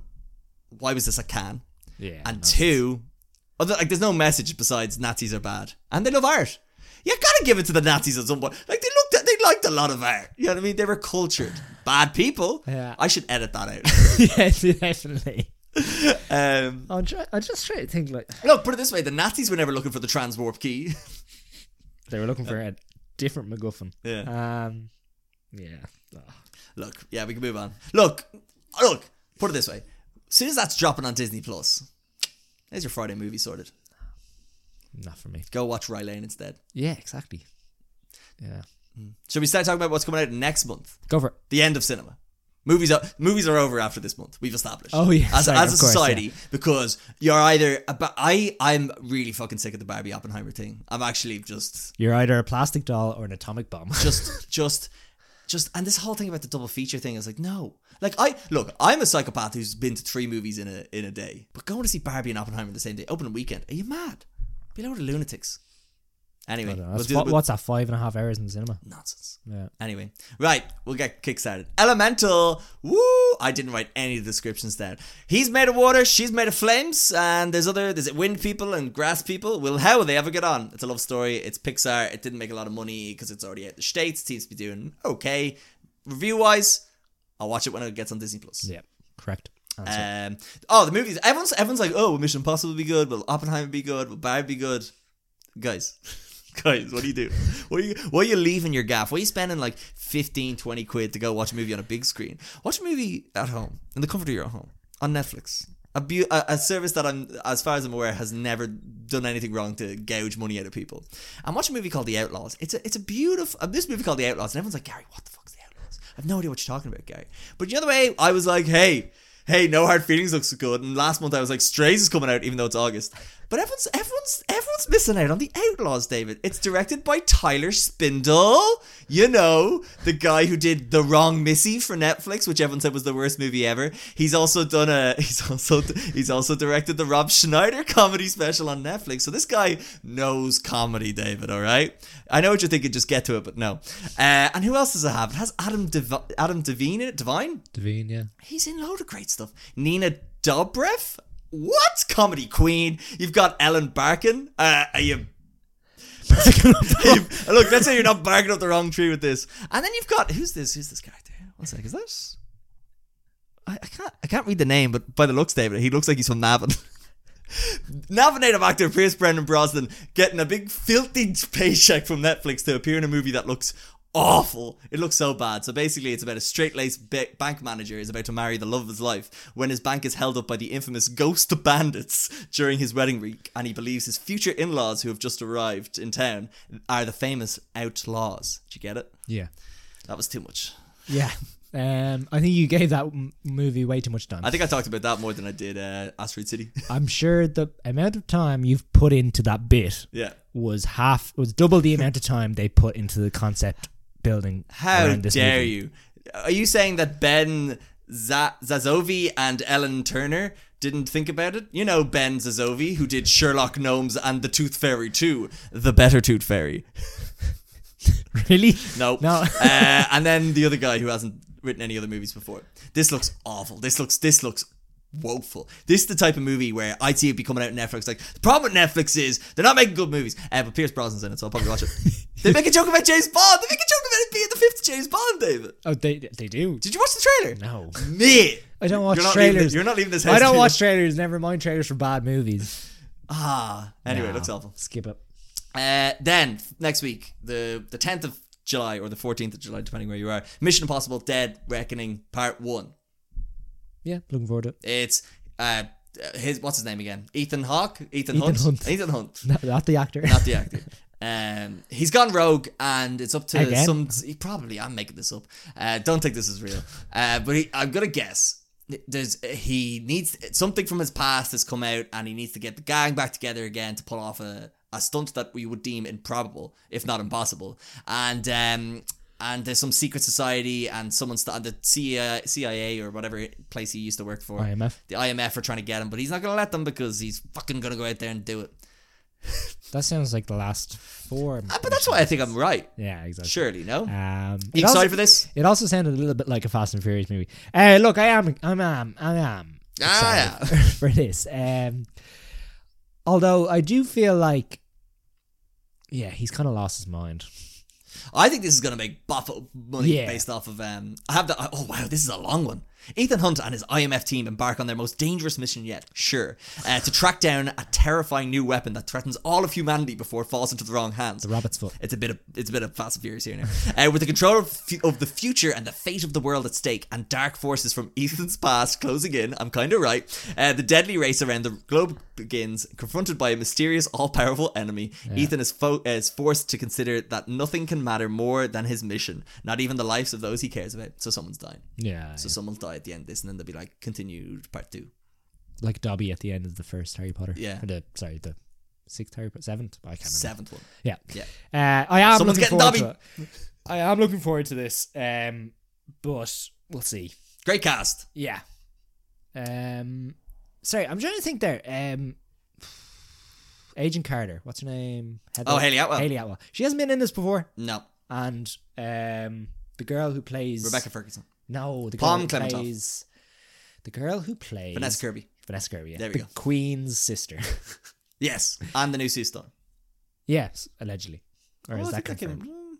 Speaker 1: why was this a can?
Speaker 2: yeah,
Speaker 1: And two, other, like there's no message besides Nazis are bad and they love art. You gotta give it to the Nazis at some point. Like they looked at, they liked a lot of art. You know what I mean? They were cultured. Bad people.
Speaker 2: Yeah.
Speaker 1: I should edit that out.
Speaker 2: yeah, definitely.
Speaker 1: um,
Speaker 2: I'm try- I just try to think like
Speaker 1: look, put it this way: the Nazis were never looking for the transwarp key.
Speaker 2: they were looking for a different MacGuffin.
Speaker 1: yeah.
Speaker 2: Um, yeah. Ugh.
Speaker 1: Look, yeah, we can move on. Look, look, put it this way. As soon as that's dropping on Disney Plus, there's your Friday movie sorted.
Speaker 2: Not for me.
Speaker 1: Go watch Rye Lane instead.
Speaker 2: Yeah, exactly. Yeah.
Speaker 1: Should we start talking about what's coming out next month?
Speaker 2: Go for it.
Speaker 1: The end of cinema. Movies are movies are over after this month. We've established.
Speaker 2: Oh, yeah,
Speaker 1: as,
Speaker 2: sorry,
Speaker 1: as a
Speaker 2: course,
Speaker 1: society because you're either about I I'm really fucking sick of the Barbie Oppenheimer thing. I'm actually just
Speaker 2: You're either a plastic doll or an atomic bomb.
Speaker 1: just just just and this whole thing about the double feature thing is like no like i look i'm a psychopath who's been to three movies in a in a day but going to see barbie and oppenheimer the same day opening weekend are you mad be a load of lunatics Anyway,
Speaker 2: know.
Speaker 1: we'll do
Speaker 2: what-
Speaker 1: the-
Speaker 2: what's that? Five and a half hours in the cinema.
Speaker 1: nonsense.
Speaker 2: Yeah.
Speaker 1: Anyway, right, we'll get kickstarted. Elemental, woo! I didn't write any of the descriptions down. He's made of water, she's made of flames, and there's other, there's wind people and grass people. Well, how will they ever get on? It's a love story. It's Pixar. It didn't make a lot of money because it's already out the states. It seems to be doing okay. Review wise, I'll watch it when it gets on Disney Plus.
Speaker 2: Yeah. Correct.
Speaker 1: Um, oh, the movies. Everyone's everyone's like, oh, will Mission Impossible be good? Will Oppenheimer be good? Will Barbie be good? Guys, guys, what do you do? What are you what are you leaving your gaff? Why are you spending like 15, 20 quid to go watch a movie on a big screen? Watch a movie at home in the comfort of your home on Netflix. A, bu- a, a service that I'm, as far as I'm aware, has never done anything wrong to gouge money out of people. And watch a movie called The Outlaws. It's a, it's a beautiful. Uh, this movie called The Outlaws, and everyone's like, Gary, what the fuck's The Outlaws? I have no idea what you're talking about, Gary. But the other way, I was like, hey, hey, No Hard Feelings looks good. And last month I was like, Strays is coming out, even though it's August. But everyone's everyone's everyone's missing out on the Outlaws, David. It's directed by Tyler Spindel. You know, the guy who did The Wrong Missy for Netflix, which everyone said was the worst movie ever. He's also done a he's also he's also directed the Rob Schneider comedy special on Netflix. So this guy knows comedy, David, all right? I know what you're thinking, just get to it, but no. Uh, and who else does it have? It has Adam Dev- Adam Devine in it, Divine?
Speaker 2: Devine, yeah.
Speaker 1: He's in a load of great stuff. Nina Dobrev? What? Comedy queen. You've got Ellen Barkin. Uh, are you... Look, let's say you're not barking up the wrong tree with this. And then you've got... Who's this? Who's this character? One sec. Is this? I, I can't I can't read the name, but by the looks, David, he looks like he's from Navan. Navan native actor Pierce Brendan Brosnan getting a big filthy paycheck from Netflix to appear in a movie that looks awful. It looks so bad. So basically, it's about a straight-laced ba- bank manager is about to marry the love of his life when his bank is held up by the infamous ghost bandits during his wedding week, and he believes his future in-laws who have just arrived in town are the famous outlaws. Did you get it?
Speaker 2: Yeah.
Speaker 1: That was too much.
Speaker 2: Yeah. Um, I think you gave that m- movie way too much time.
Speaker 1: I think I talked about that more than I did uh, Asteroid City.
Speaker 2: I'm sure the amount of time you've put into that bit
Speaker 1: yeah.
Speaker 2: was half was double the amount of time they put into the concept building.
Speaker 1: How dare
Speaker 2: movie.
Speaker 1: you? Are you saying that Ben Z- Zazovi and Evan Turner didn't think about it? You know Ben Zazovi, who did Sherlock Gnomes and the Tooth Fairy 2, the better Tooth Fairy.
Speaker 2: Really?
Speaker 1: No.
Speaker 2: No.
Speaker 1: uh, and then the other guy who hasn't written any other movies before. This looks awful. This looks this looks woeful. This is the type of movie where I'd see it be coming out on Netflix. Like the problem with Netflix is they're not making good movies. Uh, but Pierce Brosnan's in it, so I'll probably watch it. they make a joke about James Bond. They make a joke about it being the fifth James Bond, David.
Speaker 2: Oh, they they do.
Speaker 1: Did you watch the trailer?
Speaker 2: No.
Speaker 1: Me.
Speaker 2: I don't watch
Speaker 1: you're
Speaker 2: trailers.
Speaker 1: this, you're not leaving this house.
Speaker 2: I don't watch trailers. Never mind trailers for bad movies.
Speaker 1: Ah. Anyway, it
Speaker 2: No.
Speaker 1: looks awful.
Speaker 2: Skip it.
Speaker 1: Uh, then next week, the the tenth of July or the fourteenth of July, depending where you are, Mission Impossible: Dead Reckoning Part One.
Speaker 2: Yeah, looking forward to it.
Speaker 1: It's uh his what's his name again? Ethan Hawke, Ethan,
Speaker 2: Ethan
Speaker 1: Hunt?
Speaker 2: Hunt.
Speaker 1: Ethan Hunt,
Speaker 2: Not, not the actor.
Speaker 1: not the actor. Um, he's gone rogue, and it's up to
Speaker 2: Again?
Speaker 1: some. He probably I'm making this up. Uh, don't take this as real. Uh, but he, I'm gonna guess. There's he needs something from his past has come out, and he needs to get the gang back together again to pull off a, a stunt that we would deem improbable, if not impossible. And um, and there's some secret society, and someone st- the CIA, CIA or whatever place he used to work for
Speaker 2: IMF.
Speaker 1: the IMF are trying to get him, but he's not going to let them because he's fucking going to go out there and do it.
Speaker 2: That sounds like the last four.
Speaker 1: Ah, but that's why I think I'm right.
Speaker 2: Yeah, exactly.
Speaker 1: Surely, no?
Speaker 2: Um,
Speaker 1: you
Speaker 2: it also-
Speaker 1: excited for this?
Speaker 2: It also sounded a little bit like a Fast and Furious movie. Uh, look, I am, I am, I am
Speaker 1: Ah,
Speaker 2: excited for this. Um, although I do feel like, yeah, he's kind of lost his mind.
Speaker 1: I think this is going to make buffalo money
Speaker 2: Yeah.
Speaker 1: based off of. Um, I have the. Oh wow, this is a long one. Ethan Hunt and his IMF team embark on their most dangerous mission yet, sure, uh, to track down a terrifying new weapon that threatens all of humanity before it falls into the wrong hands.
Speaker 2: The rabbit's foot.
Speaker 1: It's a bit of it's a bit of Fast and Furious here now. Uh, with the control of, fu- of the future and the fate of the world at stake, and dark forces from Ethan's past closing in, I'm kind of right. Uh, the deadly race around the globe begins. Confronted by a mysterious, all-powerful enemy, Ethan is, fo- uh, is forced to consider that nothing can matter more than his mission, not even the lives of those he cares about. So someone's dying.
Speaker 2: Yeah,
Speaker 1: So someone's die at the end of this, and then they'll be like, continued part two.
Speaker 2: like Dobby at the end of the first Harry Potter.
Speaker 1: Yeah.
Speaker 2: Or the sorry, the sixth Harry Potter, seventh. I can't remember.
Speaker 1: Seventh one.
Speaker 2: Yeah,
Speaker 1: Yeah.
Speaker 2: Uh, I am
Speaker 1: Someone's
Speaker 2: looking
Speaker 1: getting
Speaker 2: forward to it. I am looking forward to this. Um, but we'll see.
Speaker 1: Great cast.
Speaker 2: Yeah. Um, sorry, I'm trying to think there. Um, Agent Carter. What's her name? Heather-
Speaker 1: Oh, Hayley Atwell.
Speaker 2: Hayley Atwell. She hasn't been in this before.
Speaker 1: No,
Speaker 2: And um, the girl who plays
Speaker 1: Rebecca Ferguson,
Speaker 2: No, the girl
Speaker 1: Pom
Speaker 2: who
Speaker 1: Klementieff.
Speaker 2: plays the girl who plays
Speaker 1: Vanessa Kirby.
Speaker 2: Vanessa Kirby. Yeah.
Speaker 1: There we
Speaker 2: the
Speaker 1: go.
Speaker 2: Queen's sister.
Speaker 1: Yes, and the new Stone.
Speaker 2: yes, allegedly. Or is
Speaker 1: Oh, I
Speaker 2: that confirmed?
Speaker 1: came-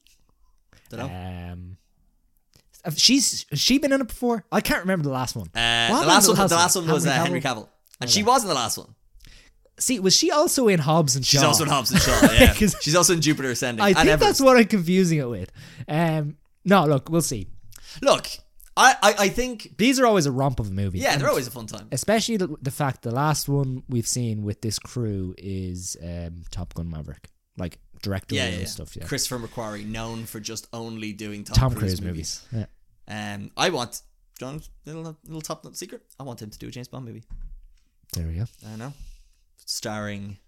Speaker 1: Don't know.
Speaker 2: Um, have she's has she been in it before? I can't remember the last one.
Speaker 1: Uh,
Speaker 2: What
Speaker 1: the last one,
Speaker 2: the last one?
Speaker 1: was uh,
Speaker 2: Henry Cavill?
Speaker 1: Cavill, and she was in the last one.
Speaker 2: See, was she also in Hobbs and Shaw?
Speaker 1: She's also in Hobbs and Shaw. Yeah,
Speaker 2: 'Cause-
Speaker 1: she's also in Jupiter Ascending.
Speaker 2: I
Speaker 1: and
Speaker 2: think
Speaker 1: Everest.
Speaker 2: that's what I'm confusing it with. Um, no, look, we'll see.
Speaker 1: Look, I, I, I think
Speaker 2: These are always a romp of a movie.
Speaker 1: yeah,
Speaker 2: And
Speaker 1: they're always a fun time.
Speaker 2: especially the, the fact the last one we've seen with this crew is um, Top Gun Maverick, like director
Speaker 1: Yeah, yeah, yeah.
Speaker 2: stuff. Yeah,
Speaker 1: Christopher McQuarrie, known for just only doing Tom,
Speaker 2: Tom
Speaker 1: Cruise,
Speaker 2: movies. Yeah.
Speaker 1: Um, I want John little little top note secret. I want him to do a James Bond movie.
Speaker 2: There we go.
Speaker 1: I know, starring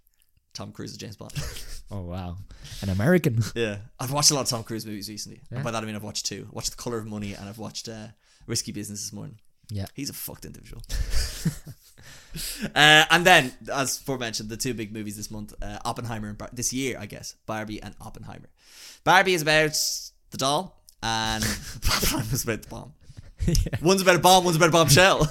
Speaker 1: Tom Cruise as James Bond.
Speaker 2: Oh wow, an American.
Speaker 1: yeah, I've watched a lot of Tom Cruise movies recently.
Speaker 2: Yeah.
Speaker 1: And by that I mean I've watched two. I watched The Color of Money and I've watched uh, Risky Business this morning.
Speaker 2: Yeah.
Speaker 1: he's a fucked individual. uh, and then, as aforementioned, the two big movies this month: uh, Oppenheimer and Bar- this year, I guess, Barbie and Oppenheimer. Barbie is about the doll, and Oppenheimer is about the bomb. One's about a bomb, one's about a bombshell.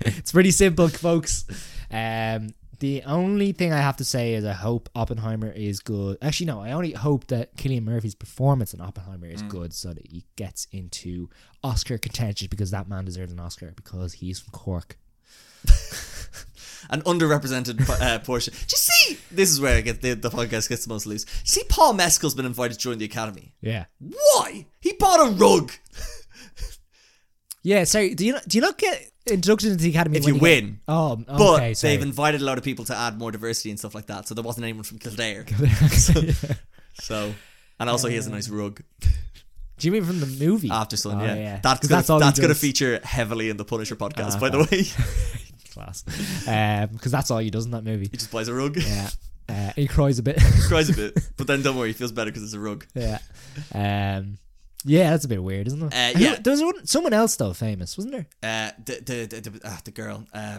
Speaker 2: it's pretty simple, folks. Um, the only thing I have to say is I hope Oppenheimer is good. Actually, no, I only hope that Cillian Murphy's performance in Oppenheimer is good so that he gets into Oscar contention because that man deserves an Oscar because he's from Cork.
Speaker 1: An underrepresented uh, portion. Do you see? This is where I get the, the podcast gets the most loose. You see, Paul Mescal's been invited to join the Academy.
Speaker 2: Yeah.
Speaker 1: Why? He bought a rug.
Speaker 2: Yeah, So Do you not, do you not get inducted into the academy
Speaker 1: If you
Speaker 2: get-
Speaker 1: win.
Speaker 2: oh,
Speaker 1: But
Speaker 2: sorry.
Speaker 1: they've invited a lot of people to add more diversity and stuff like that. So there wasn't anyone from Kildare. So, and also he has a nice rug.
Speaker 2: Do you mean from the movie?
Speaker 1: Aftersun,
Speaker 2: Oh,
Speaker 1: yeah.
Speaker 2: yeah.
Speaker 1: That's gonna,
Speaker 2: that's
Speaker 1: that's, gonna feature heavily in the Punisher podcast,
Speaker 2: Ah,
Speaker 1: by the way.
Speaker 2: Class. Because that's all he does in that movie.
Speaker 1: he just buys a rug,
Speaker 2: Yeah. Uh, he cries a bit.
Speaker 1: cries a bit, but then don't worry, he feels better because it's a rug.
Speaker 2: yeah. Um, yeah, that's a bit weird, isn't it?
Speaker 1: Uh,
Speaker 2: Who-
Speaker 1: yeah.
Speaker 2: There was one, someone else though famous, wasn't there?
Speaker 1: Uh, the the the, the, uh, the girl uh,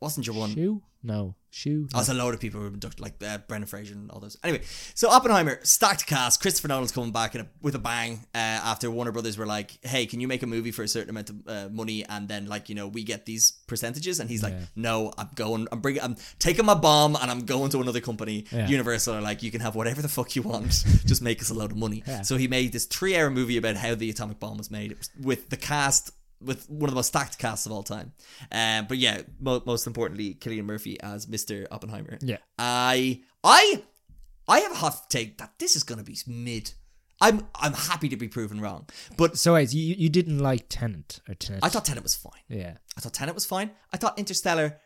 Speaker 1: wasn't your one.
Speaker 2: Shoe? No. Shoe?
Speaker 1: There's a load of people who were inducted, like uh, Brendan Fraser and all those. Anyway, so Oppenheimer, stacked cast. Christopher Nolan's coming back in a, with a bang uh, after Warner Brothers were like, hey, can you make a movie for a certain amount of uh, money and then, like, you know, we get these percentages? And he's like,
Speaker 2: Yeah.
Speaker 1: no, I'm going, I'm bringing, I'm taking my bomb and I'm going to another company.
Speaker 2: Yeah.
Speaker 1: Universal are like, you can have whatever the fuck you want, just make us a load of money.
Speaker 2: Yeah.
Speaker 1: So he made this three hour movie about how the atomic bomb was made with the cast with one of the most stacked casts of all time. Um, but yeah, mo- most importantly, Cillian Murphy as Mr. Oppenheimer.
Speaker 2: Yeah.
Speaker 1: I I I have a hot take that this is gonna be mid. I'm I'm happy to be proven wrong, but
Speaker 2: So wait, you you didn't like Tenet or Tenant?
Speaker 1: I thought Tenet was fine.
Speaker 2: Yeah.
Speaker 1: I thought Tenet was fine. I thought Interstellar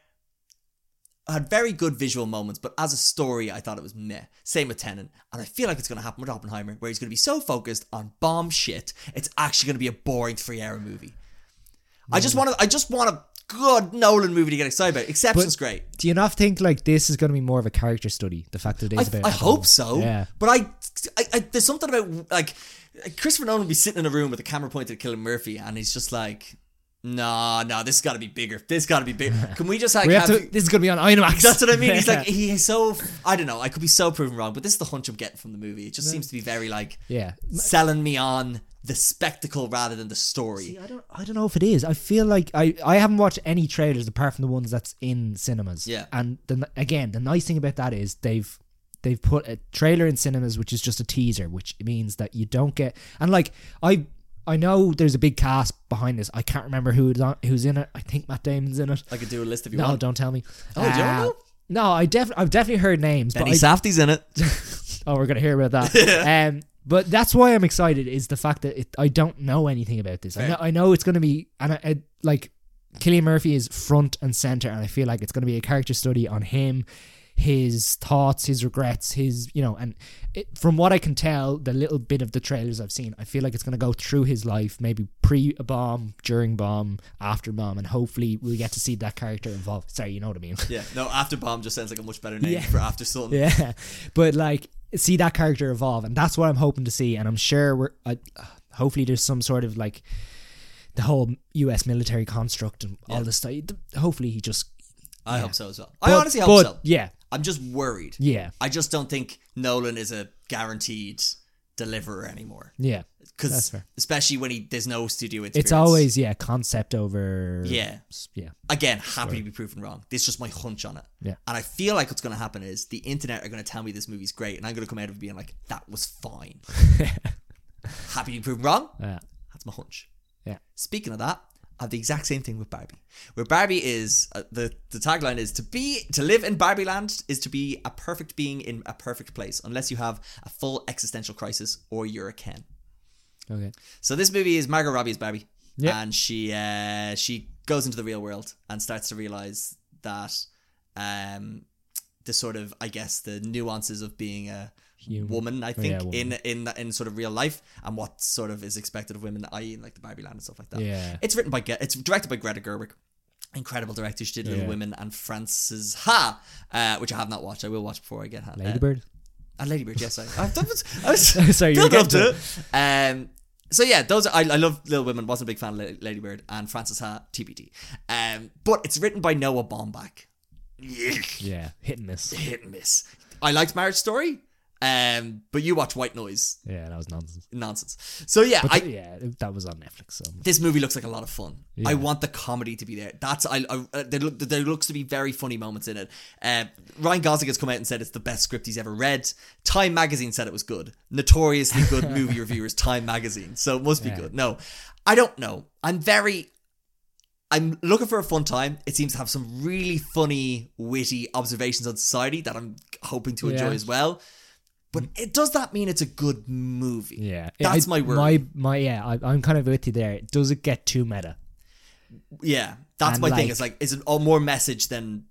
Speaker 1: had very good visual moments, but as a story, I thought it was meh. Same with Tenet, and I feel like it's going to happen with Oppenheimer, where he's going to be so focused on bomb shit, it's actually going to be a boring three-hour movie. I just want to. I just want a good Nolan movie to get excited about. Inception's great.
Speaker 2: Do you not think like this is going to be more of a character study? The fact that it is
Speaker 1: I,
Speaker 2: about
Speaker 1: I hope so.
Speaker 2: Yeah.
Speaker 1: But I, I, I, there's something about like Christopher Nolan will be sitting in a room with a camera pointed at Cillian Murphy, and he's just like, "Nah, nah, this got to be bigger. This got to be bigger. Can we just like
Speaker 2: We have
Speaker 1: have?"
Speaker 2: to. This is going to be on IMAX.
Speaker 1: that's what I mean. He's like, he's so. I don't know. I could be so proven wrong, but this is the hunch I'm getting from the movie. It just seems to be very like
Speaker 2: yeah.
Speaker 1: selling me on the spectacle rather than the story.
Speaker 2: See, I don't. I don't know if it is. I feel like I. I haven't watched any trailers apart from the ones that's in cinemas.
Speaker 1: Yeah.
Speaker 2: And the, again, the nice thing about that is they've they've put a trailer in cinemas, which is just a teaser, which means that you don't get. And like I. I know there's a big cast behind this. I can't remember who's on, who's in it. I think Matt Damon's in it.
Speaker 1: I could do a list if you
Speaker 2: No,
Speaker 1: want.
Speaker 2: don't tell me.
Speaker 1: Oh, you don't
Speaker 2: Uh,
Speaker 1: know?
Speaker 2: No, I definitely I've definitely heard names,
Speaker 1: Benny
Speaker 2: but I,
Speaker 1: Safdie's in it.
Speaker 2: oh, we're gonna hear about that. um, but that's why I'm excited is the fact that it, I don't know anything about this. I know, I know it's gonna be and I, I, like Cillian Murphy is front and center, and I feel like it's gonna be a character study on him, his thoughts, his regrets, his you know, and it, from what I can tell, the little bit of the trailers I've seen, I feel like it's gonna go through his life, maybe pre bomb, during bomb, after bomb, and hopefully we'll get to see that character involved. Sorry, you know what I mean.
Speaker 1: Yeah. No, After Bomb just sounds like a much better name
Speaker 2: Yeah.
Speaker 1: for After something.
Speaker 2: Yeah, but like see that character evolve, and that's what I'm hoping to see. And I'm sure we're I, hopefully there's some sort of like the whole U.S. military construct and all
Speaker 1: Yeah.
Speaker 2: this stuff. Hopefully he just
Speaker 1: I
Speaker 2: Yeah.
Speaker 1: hope so as well. I honestly hope
Speaker 2: but,
Speaker 1: so.
Speaker 2: Yeah,
Speaker 1: I'm just worried.
Speaker 2: Yeah.
Speaker 1: I just don't think Nolan is a guaranteed deliverer anymore.
Speaker 2: Yeah. That's
Speaker 1: Because
Speaker 2: fair.
Speaker 1: especially when he there's no studio experience.
Speaker 2: It's always yeah concept over
Speaker 1: Yeah.
Speaker 2: yeah
Speaker 1: again happy to be proven wrong. This is just my hunch on it.
Speaker 2: Yeah.
Speaker 1: And I feel like what's going to happen is the internet are going to tell me this movie's great, and I'm going to come out of it being like, that was fine. happy to be proven wrong.
Speaker 2: yeah
Speaker 1: That's my hunch.
Speaker 2: yeah
Speaker 1: Speaking of that, I have the exact same thing with Barbie. Where Barbie is uh, the the tagline is to be to live in Barbie land is to be a perfect being in a perfect place, unless you have a full existential crisis or you're a Ken.
Speaker 2: Okay
Speaker 1: So this movie is Margot Robbie's Barbie,
Speaker 2: Yeah.
Speaker 1: and she uh, she goes into the real world and starts to realize that um, the sort of I guess the nuances of being a
Speaker 2: Human.
Speaker 1: woman, I
Speaker 2: Oh,
Speaker 1: think,
Speaker 2: yeah, woman.
Speaker 1: in in in sort of real life and what sort of is expected of women, i.e., in like the Barbie land and stuff like that.
Speaker 2: Yeah.
Speaker 1: it's written by it's directed by Greta Gerwig. Incredible director. She did Little Women and Frances Ha, uh, which I have not watched. I will watch before I get Ha. uh,
Speaker 2: Ladybird
Speaker 1: and Ladybird, yes, I, I, that was, I was
Speaker 2: Sorry, you were
Speaker 1: building up to it. Um, so yeah, those are, I, I love Little Women. Wasn't a big fan of La- Ladybird and Frances Ha TBD. Um, but it's written by Noah Baumbach.
Speaker 2: yeah hit and miss
Speaker 1: Hit and miss. I liked Marriage Story, um, but you watch White Noise.
Speaker 2: yeah that was nonsense
Speaker 1: Nonsense. So yeah, I,
Speaker 2: yeah that was on Netflix so
Speaker 1: this movie looks like a lot of fun.
Speaker 2: Yeah.
Speaker 1: I want the comedy to be there. That's I, I uh, there, there looks to be very funny moments in it. Uh, Ryan Gosling has come out and said it's the best script he's ever read. Time Magazine said it was good. Notoriously good movie reviewers, Time Magazine. So it must be
Speaker 2: Yeah.
Speaker 1: good. No, I don't know. I'm very. I'm looking for a fun time. It seems to have some really funny, witty observations on society that I'm hoping to enjoy
Speaker 2: Yeah.
Speaker 1: as well. But mm. it does that mean it's a good movie?
Speaker 2: yeah
Speaker 1: That's
Speaker 2: I-
Speaker 1: my word.
Speaker 2: my my yeah I, I'm kind of with you there does it get too meta
Speaker 1: Yeah, that's
Speaker 2: And,
Speaker 1: my thing. It's like it's an, a more message than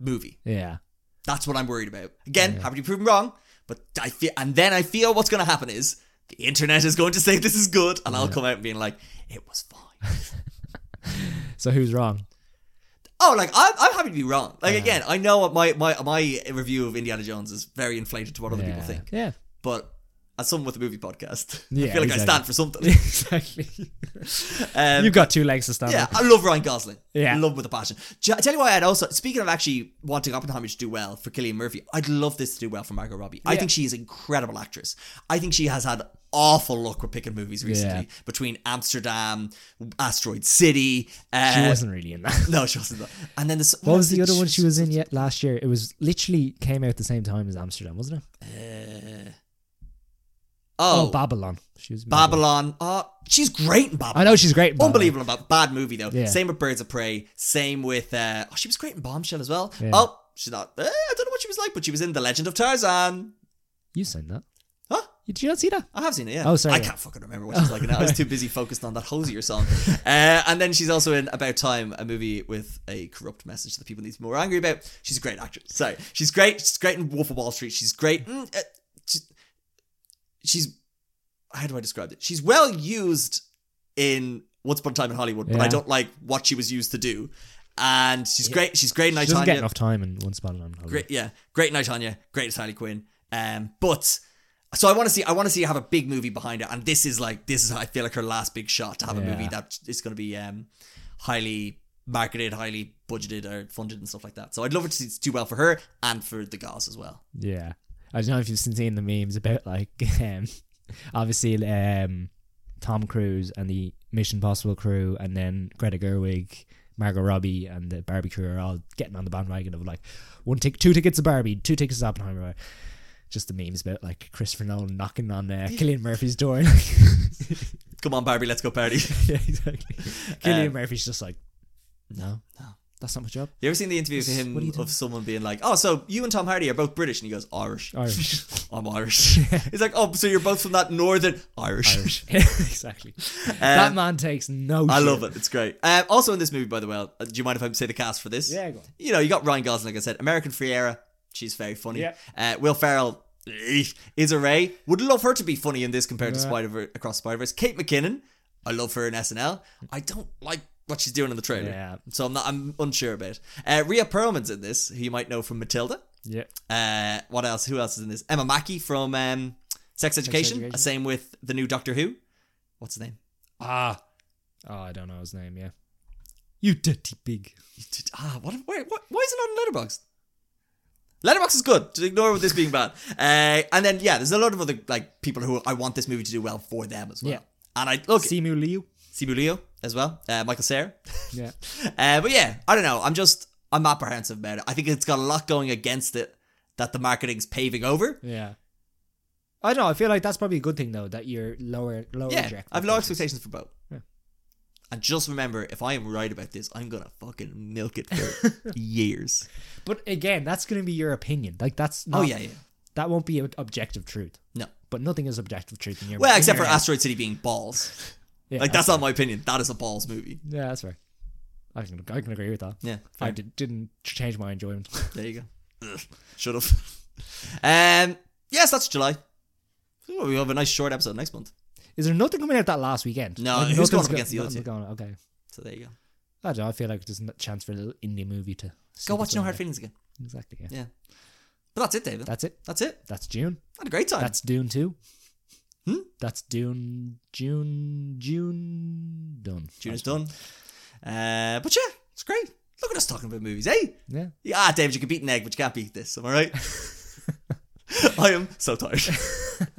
Speaker 1: movie.
Speaker 2: yeah
Speaker 1: That's what I'm worried about. Again, happy to be proven wrong, but I feel, and then I feel what's going to happen is the internet is going to say this is good, and I'll come out being like, it was fine.
Speaker 2: so who's wrong
Speaker 1: oh, like I'm, I'm happy to be wrong. Like again, I know my my my review of Indiana Jones is very inflated to what other
Speaker 2: yeah.
Speaker 1: people think,
Speaker 2: yeah
Speaker 1: but as someone with a movie podcast, I feel like I stand for something.
Speaker 2: exactly
Speaker 1: Um,
Speaker 2: you've got two legs to stand
Speaker 1: Yeah,
Speaker 2: on
Speaker 1: I love Ryan Gosling.
Speaker 2: Yeah.
Speaker 1: love with a passion. J- tell you why I'd also speaking of actually wanting Oppenheimer to do well for Cillian Murphy, I'd love this to do well for Margot Robbie. I think she is an incredible actress. I think she has had awful luck with picking movies recently between Amsterdam, Asteroid City. Uh,
Speaker 2: she wasn't really in that
Speaker 1: No, she wasn't. What, and then the,
Speaker 2: What was the other one she was in yet last year? It was literally came out the same time as Amsterdam, wasn't it?
Speaker 1: Uh,
Speaker 2: Oh,
Speaker 1: oh,
Speaker 2: Babylon. She was
Speaker 1: Babylon. Oh, she's great in Babylon.
Speaker 2: I know she's great. in Babylon.
Speaker 1: Unbelievable about bad movie though.
Speaker 2: Yeah.
Speaker 1: Same with Birds of Prey. Same with uh, oh, she was great in Bombshell as well.
Speaker 2: Yeah.
Speaker 1: Oh, she's not. Eh, I don't know what she was like, but she was in The Legend of Tarzan.
Speaker 2: You seen that? Did you not see that?
Speaker 1: I have seen it. Yeah.
Speaker 2: Oh, sorry,
Speaker 1: I can't fucking remember what she's like. Now I was too busy focused on that Hozier song. Uh, and then she's also in About Time, a movie with a corrupt message that people need to be more angry about. She's a great actress. Sorry, she's great. She's great in Wolf of Wall Street. She's great. Mm, uh, she's, she's how do I describe it? She's well used in Once Upon a Time in Hollywood, but I don't like what she was used to do. And she's great. She's great in
Speaker 2: She doesn't get enough time in Once Upon a Time in Hollywood.
Speaker 1: Great, yeah, great night Tonya, great as Harley Quinn. Um, but so I want to see, I want to see her have a big movie behind it, and this is like this is I feel like her last big shot to have a movie that is going to be um highly marketed, highly budgeted or funded and stuff like that. So I'd love it to see- do well for her and for the guys as well.
Speaker 2: Yeah, I don't know if you've seen the memes about like, um, obviously, um, Tom Cruise and the Mission Possible crew, and then Greta Gerwig, Margot Robbie, and the Barbie crew are all getting on the bandwagon of like one tick, two tickets to Barbie, two tickets to Oppenheimer. Just the memes about like Christopher Nolan knocking on uh, Cillian Murphy's door.
Speaker 1: Come on, Barbie, let's go party.
Speaker 2: yeah, exactly. Cillian
Speaker 1: Um,
Speaker 2: Murphy's just like, no,
Speaker 1: No.
Speaker 2: that's not my job.
Speaker 1: You ever seen the interview of him
Speaker 2: doing?
Speaker 1: of someone being like, "Oh, so you and Tom Hardy are both British?" And he goes, "Irish."
Speaker 2: Irish.
Speaker 1: I'm Irish. He's like, "Oh, so you're both from that northern Irish?"
Speaker 2: Irish. exactly. that man takes no.
Speaker 1: Um, I
Speaker 2: shit.
Speaker 1: love it. It's great. Um, also in this movie, by the way, uh, do you mind if I say the cast for this?
Speaker 2: Yeah, go on.
Speaker 1: You know, you got Ryan Gosling, like I said, America Ferrera. She's very funny.
Speaker 2: Yeah.
Speaker 1: Uh, Will Ferrell eh, Issa Rae. Would love her to be funny in this compared to Spider Across Spider Verse. Kate McKinnon. I love her in SNL. I don't like what she's doing in the trailer.
Speaker 2: Yeah.
Speaker 1: So I'm not. I'm unsure about. Uh, Rhea Perlman's in this, who you might know from Matilda.
Speaker 2: Yeah.
Speaker 1: Uh, what else? Who else is in this? Emma Mackey from um, Sex Education.
Speaker 2: Education.
Speaker 1: Same with the new Doctor Who. What's his name?
Speaker 2: Ah. Oh, I don't know his name. Yeah. You dirty pig.
Speaker 1: Ah, what? Where, what? Why is it not in Letterboxd? Letterboxd is good. Just ignore this being bad. Uh, and then yeah, there's a lot of other like people who I want this movie to do well for them as well.
Speaker 2: Yeah.
Speaker 1: And I look
Speaker 2: Simu Liu.
Speaker 1: Simu Liu as well, uh, Michael Cera.
Speaker 2: Yeah.
Speaker 1: Uh, but yeah, I don't know. I'm just I'm apprehensive about it. I think it's got a lot going against it that the marketing's paving over.
Speaker 2: Yeah. I don't know. I feel like that's probably a good thing though that you're lower lower.
Speaker 1: Yeah, I've low
Speaker 2: expectations
Speaker 1: for both.
Speaker 2: Yeah.
Speaker 1: And just remember, if I am right about this, I'm gonna fucking milk it for years.
Speaker 2: But again, that's going to be your opinion. Like that's not,
Speaker 1: Oh yeah, yeah.
Speaker 2: that won't be objective truth.
Speaker 1: No.
Speaker 2: But nothing is objective truth in your
Speaker 1: Well,
Speaker 2: in
Speaker 1: except
Speaker 2: your
Speaker 1: for
Speaker 2: head.
Speaker 1: Asteroid City being balls.
Speaker 2: Yeah,
Speaker 1: Like that's not my opinion. That is a balls movie.
Speaker 2: Yeah, that's right. I can I can agree with that.
Speaker 1: Yeah.
Speaker 2: I did, didn't change my enjoyment.
Speaker 1: There you go. Ugh, Shut up. Um. Yes, that's July. Oh, we have a nice short episode next month.
Speaker 2: Is there nothing coming out that last weekend?
Speaker 1: No,
Speaker 2: Like,
Speaker 1: who's going up
Speaker 2: go-
Speaker 1: against the other
Speaker 2: going- okay.
Speaker 1: So there you go.
Speaker 2: I don't know. I feel like there's a chance for a little indie movie to
Speaker 1: Go watch No Hard Feelings again.
Speaker 2: Exactly. Yeah.
Speaker 1: Yeah. But that's it, David.
Speaker 2: That's it.
Speaker 1: That's it.
Speaker 2: That's June.
Speaker 1: Had a great time.
Speaker 2: That's Dune two.
Speaker 1: Hmm?
Speaker 2: That's Dune. June. June. Done.
Speaker 1: June is done. Uh, but yeah, it's great. Look at us talking about movies, eh?
Speaker 2: Yeah.
Speaker 1: Yeah, ah, David, you can beat an egg, but you can't beat this. Am I right? I am so tired.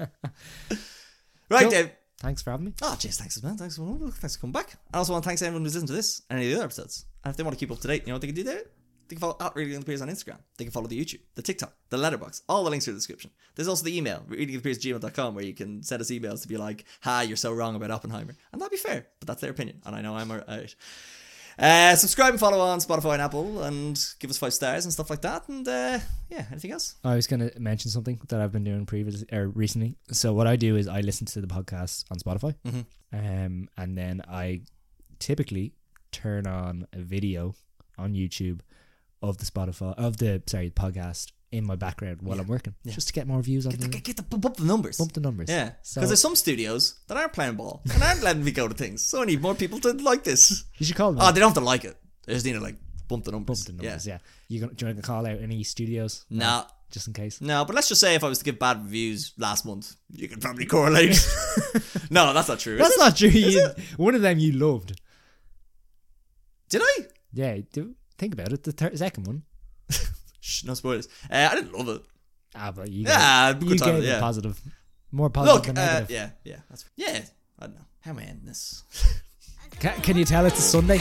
Speaker 1: right,
Speaker 2: Cool.
Speaker 1: Dave.
Speaker 2: Thanks for having me.
Speaker 1: Oh, cheers. thanks, man. Thanks for, thanks for coming back. I also want to thank everyone who's listened to this and any of the other episodes. And if they want to keep up to date, you know what they can do there? They can follow at Reeling in the Peers on Instagram. They can follow the YouTube, the TikTok, the Letterboxd. All the links are in the description. There's also the email, reelinginthepeers@gmail.com, where you can send us emails to be like, "Hi, you're so wrong about Oppenheimer," and that'd be fair, but that's their opinion, and I know I'm right. Uh, subscribe and follow on Spotify and Apple, and give us five stars and stuff like that. And uh, yeah, anything else?
Speaker 2: I was going to mention something that I've been doing previously or recently. So what I do is I listen to the podcast on Spotify,
Speaker 1: Mhm.
Speaker 2: um, and then I typically turn on a video on YouTube of the Spotify of the sorry podcast in my background while
Speaker 1: Yeah.
Speaker 2: I'm working,
Speaker 1: Yeah.
Speaker 2: just to get more views on
Speaker 1: Get the,
Speaker 2: the
Speaker 1: get, get the bump up the numbers.
Speaker 2: bump the numbers.
Speaker 1: Yeah, because
Speaker 2: So-
Speaker 1: there's some studios that aren't playing ball and aren't letting me go to things. So I need more people to like this.
Speaker 2: You should call them.
Speaker 1: Oh, they don't have to like it. They just need to like bump the numbers.
Speaker 2: bump the numbers.
Speaker 1: Yeah.
Speaker 2: Yeah. You gonna, do you want to call out any studios?
Speaker 1: No,
Speaker 2: just in case.
Speaker 1: no, but let's just say if I was to give bad reviews last month, you could probably correlate. no, that's not true.
Speaker 2: That's
Speaker 1: it?
Speaker 2: not true. You, one of them you loved.
Speaker 1: Did I?
Speaker 2: Yeah. Do, think about it. The third, second one.
Speaker 1: Shh, no spoilers. Uh, I didn't love it.
Speaker 2: Ah, but you
Speaker 1: yeah,
Speaker 2: gave, you gave it, yeah. positive, more positive
Speaker 1: Look,
Speaker 2: than
Speaker 1: uh,
Speaker 2: negative.
Speaker 1: Uh, yeah, yeah, that's yeah. I don't know. How am I ending this?
Speaker 2: can, can you tell it's a Sunday?